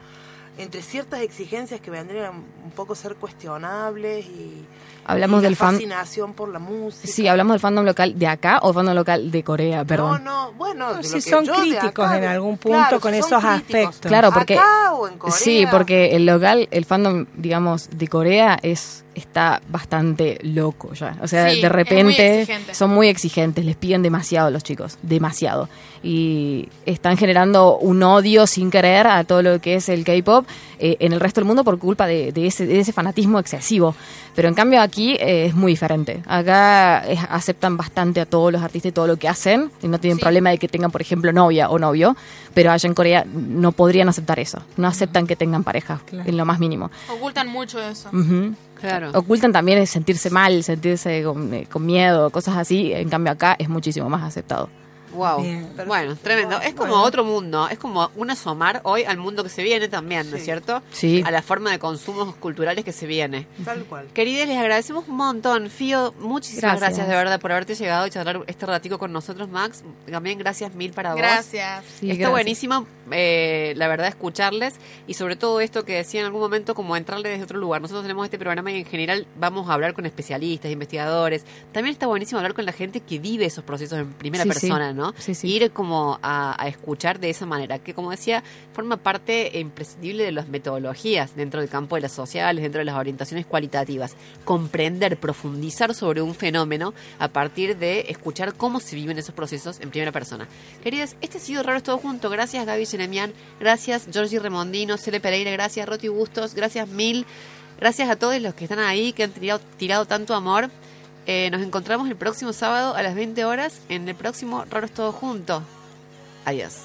entre ciertas exigencias que vendrían un poco a ser cuestionables y, Hablamos y del fan- fascinación por la música? Sí, hablamos del fandom local de acá o fandom local de Corea, perdón. No, no, bueno, lo si son críticos acá en algún punto claro, con si esos críticos. aspectos. Claro, porque ¿Acá o en Corea? Sí, porque el local, el fandom, digamos, de Corea es está bastante loco ya. O sea, Sí, de muy repente exigente. son muy exigentes, les piden demasiado a los chicos, demasiado. Y están generando un odio sin querer a todo lo que es el K-pop eh, en el resto del mundo por culpa de, de ese, de ese fanatismo excesivo. Pero en cambio aquí eh, es muy diferente. Acá eh, aceptan bastante a todos los artistas y todo lo que hacen. Y no tienen Sí. problema de que tengan, por ejemplo, novia o novio. Pero allá en Corea no podrían aceptar eso. No aceptan que tengan pareja, Claro. en lo más mínimo. Ocultan mucho eso. Ujú. Claro. Ocultan también sentirse mal, sentirse con, eh, con miedo, cosas así. En cambio acá es muchísimo más aceptado. Wow. Bien, bueno, tremendo. Es como Bueno. otro mundo. Es como un asomar hoy al mundo que se viene también, ¿no es cierto? Sí. A la forma de consumos culturales que se viene. Tal cual. Queridas, les agradecemos un montón. Fío, muchísimas gracias. Gracias. de verdad por haberte llegado y charlar este ratico con nosotros, Max. También gracias mil para vos. Gracias. Sí, Está gracias. buenísimo, eh, la verdad, escucharles y sobre todo esto que decía en algún momento, como entrarle desde otro lugar. Nosotros tenemos este programa y en general vamos a hablar con especialistas, investigadores. También está buenísimo hablar con la gente que vive esos procesos en primera Sí, sí. persona, ¿no? Sí, sí. Ir como a, a escuchar de esa manera, que como decía, forma parte imprescindible de las metodologías dentro del campo de las sociales, dentro de las orientaciones cualitativas. Comprender, profundizar sobre un fenómeno a partir de escuchar cómo se viven esos procesos en primera persona. Queridas, este ha sido Raro Todo Junto. Gracias Gaby Jeremian, gracias Georgie Remondino, Cele Pereira, gracias Roti Bustos, gracias Mil, gracias a todos los que están ahí, que han tirado, tirado tanto amor. Eh, nos encontramos el próximo sábado a las 20 horas en el próximo Raro es Todo Junto. Adiós.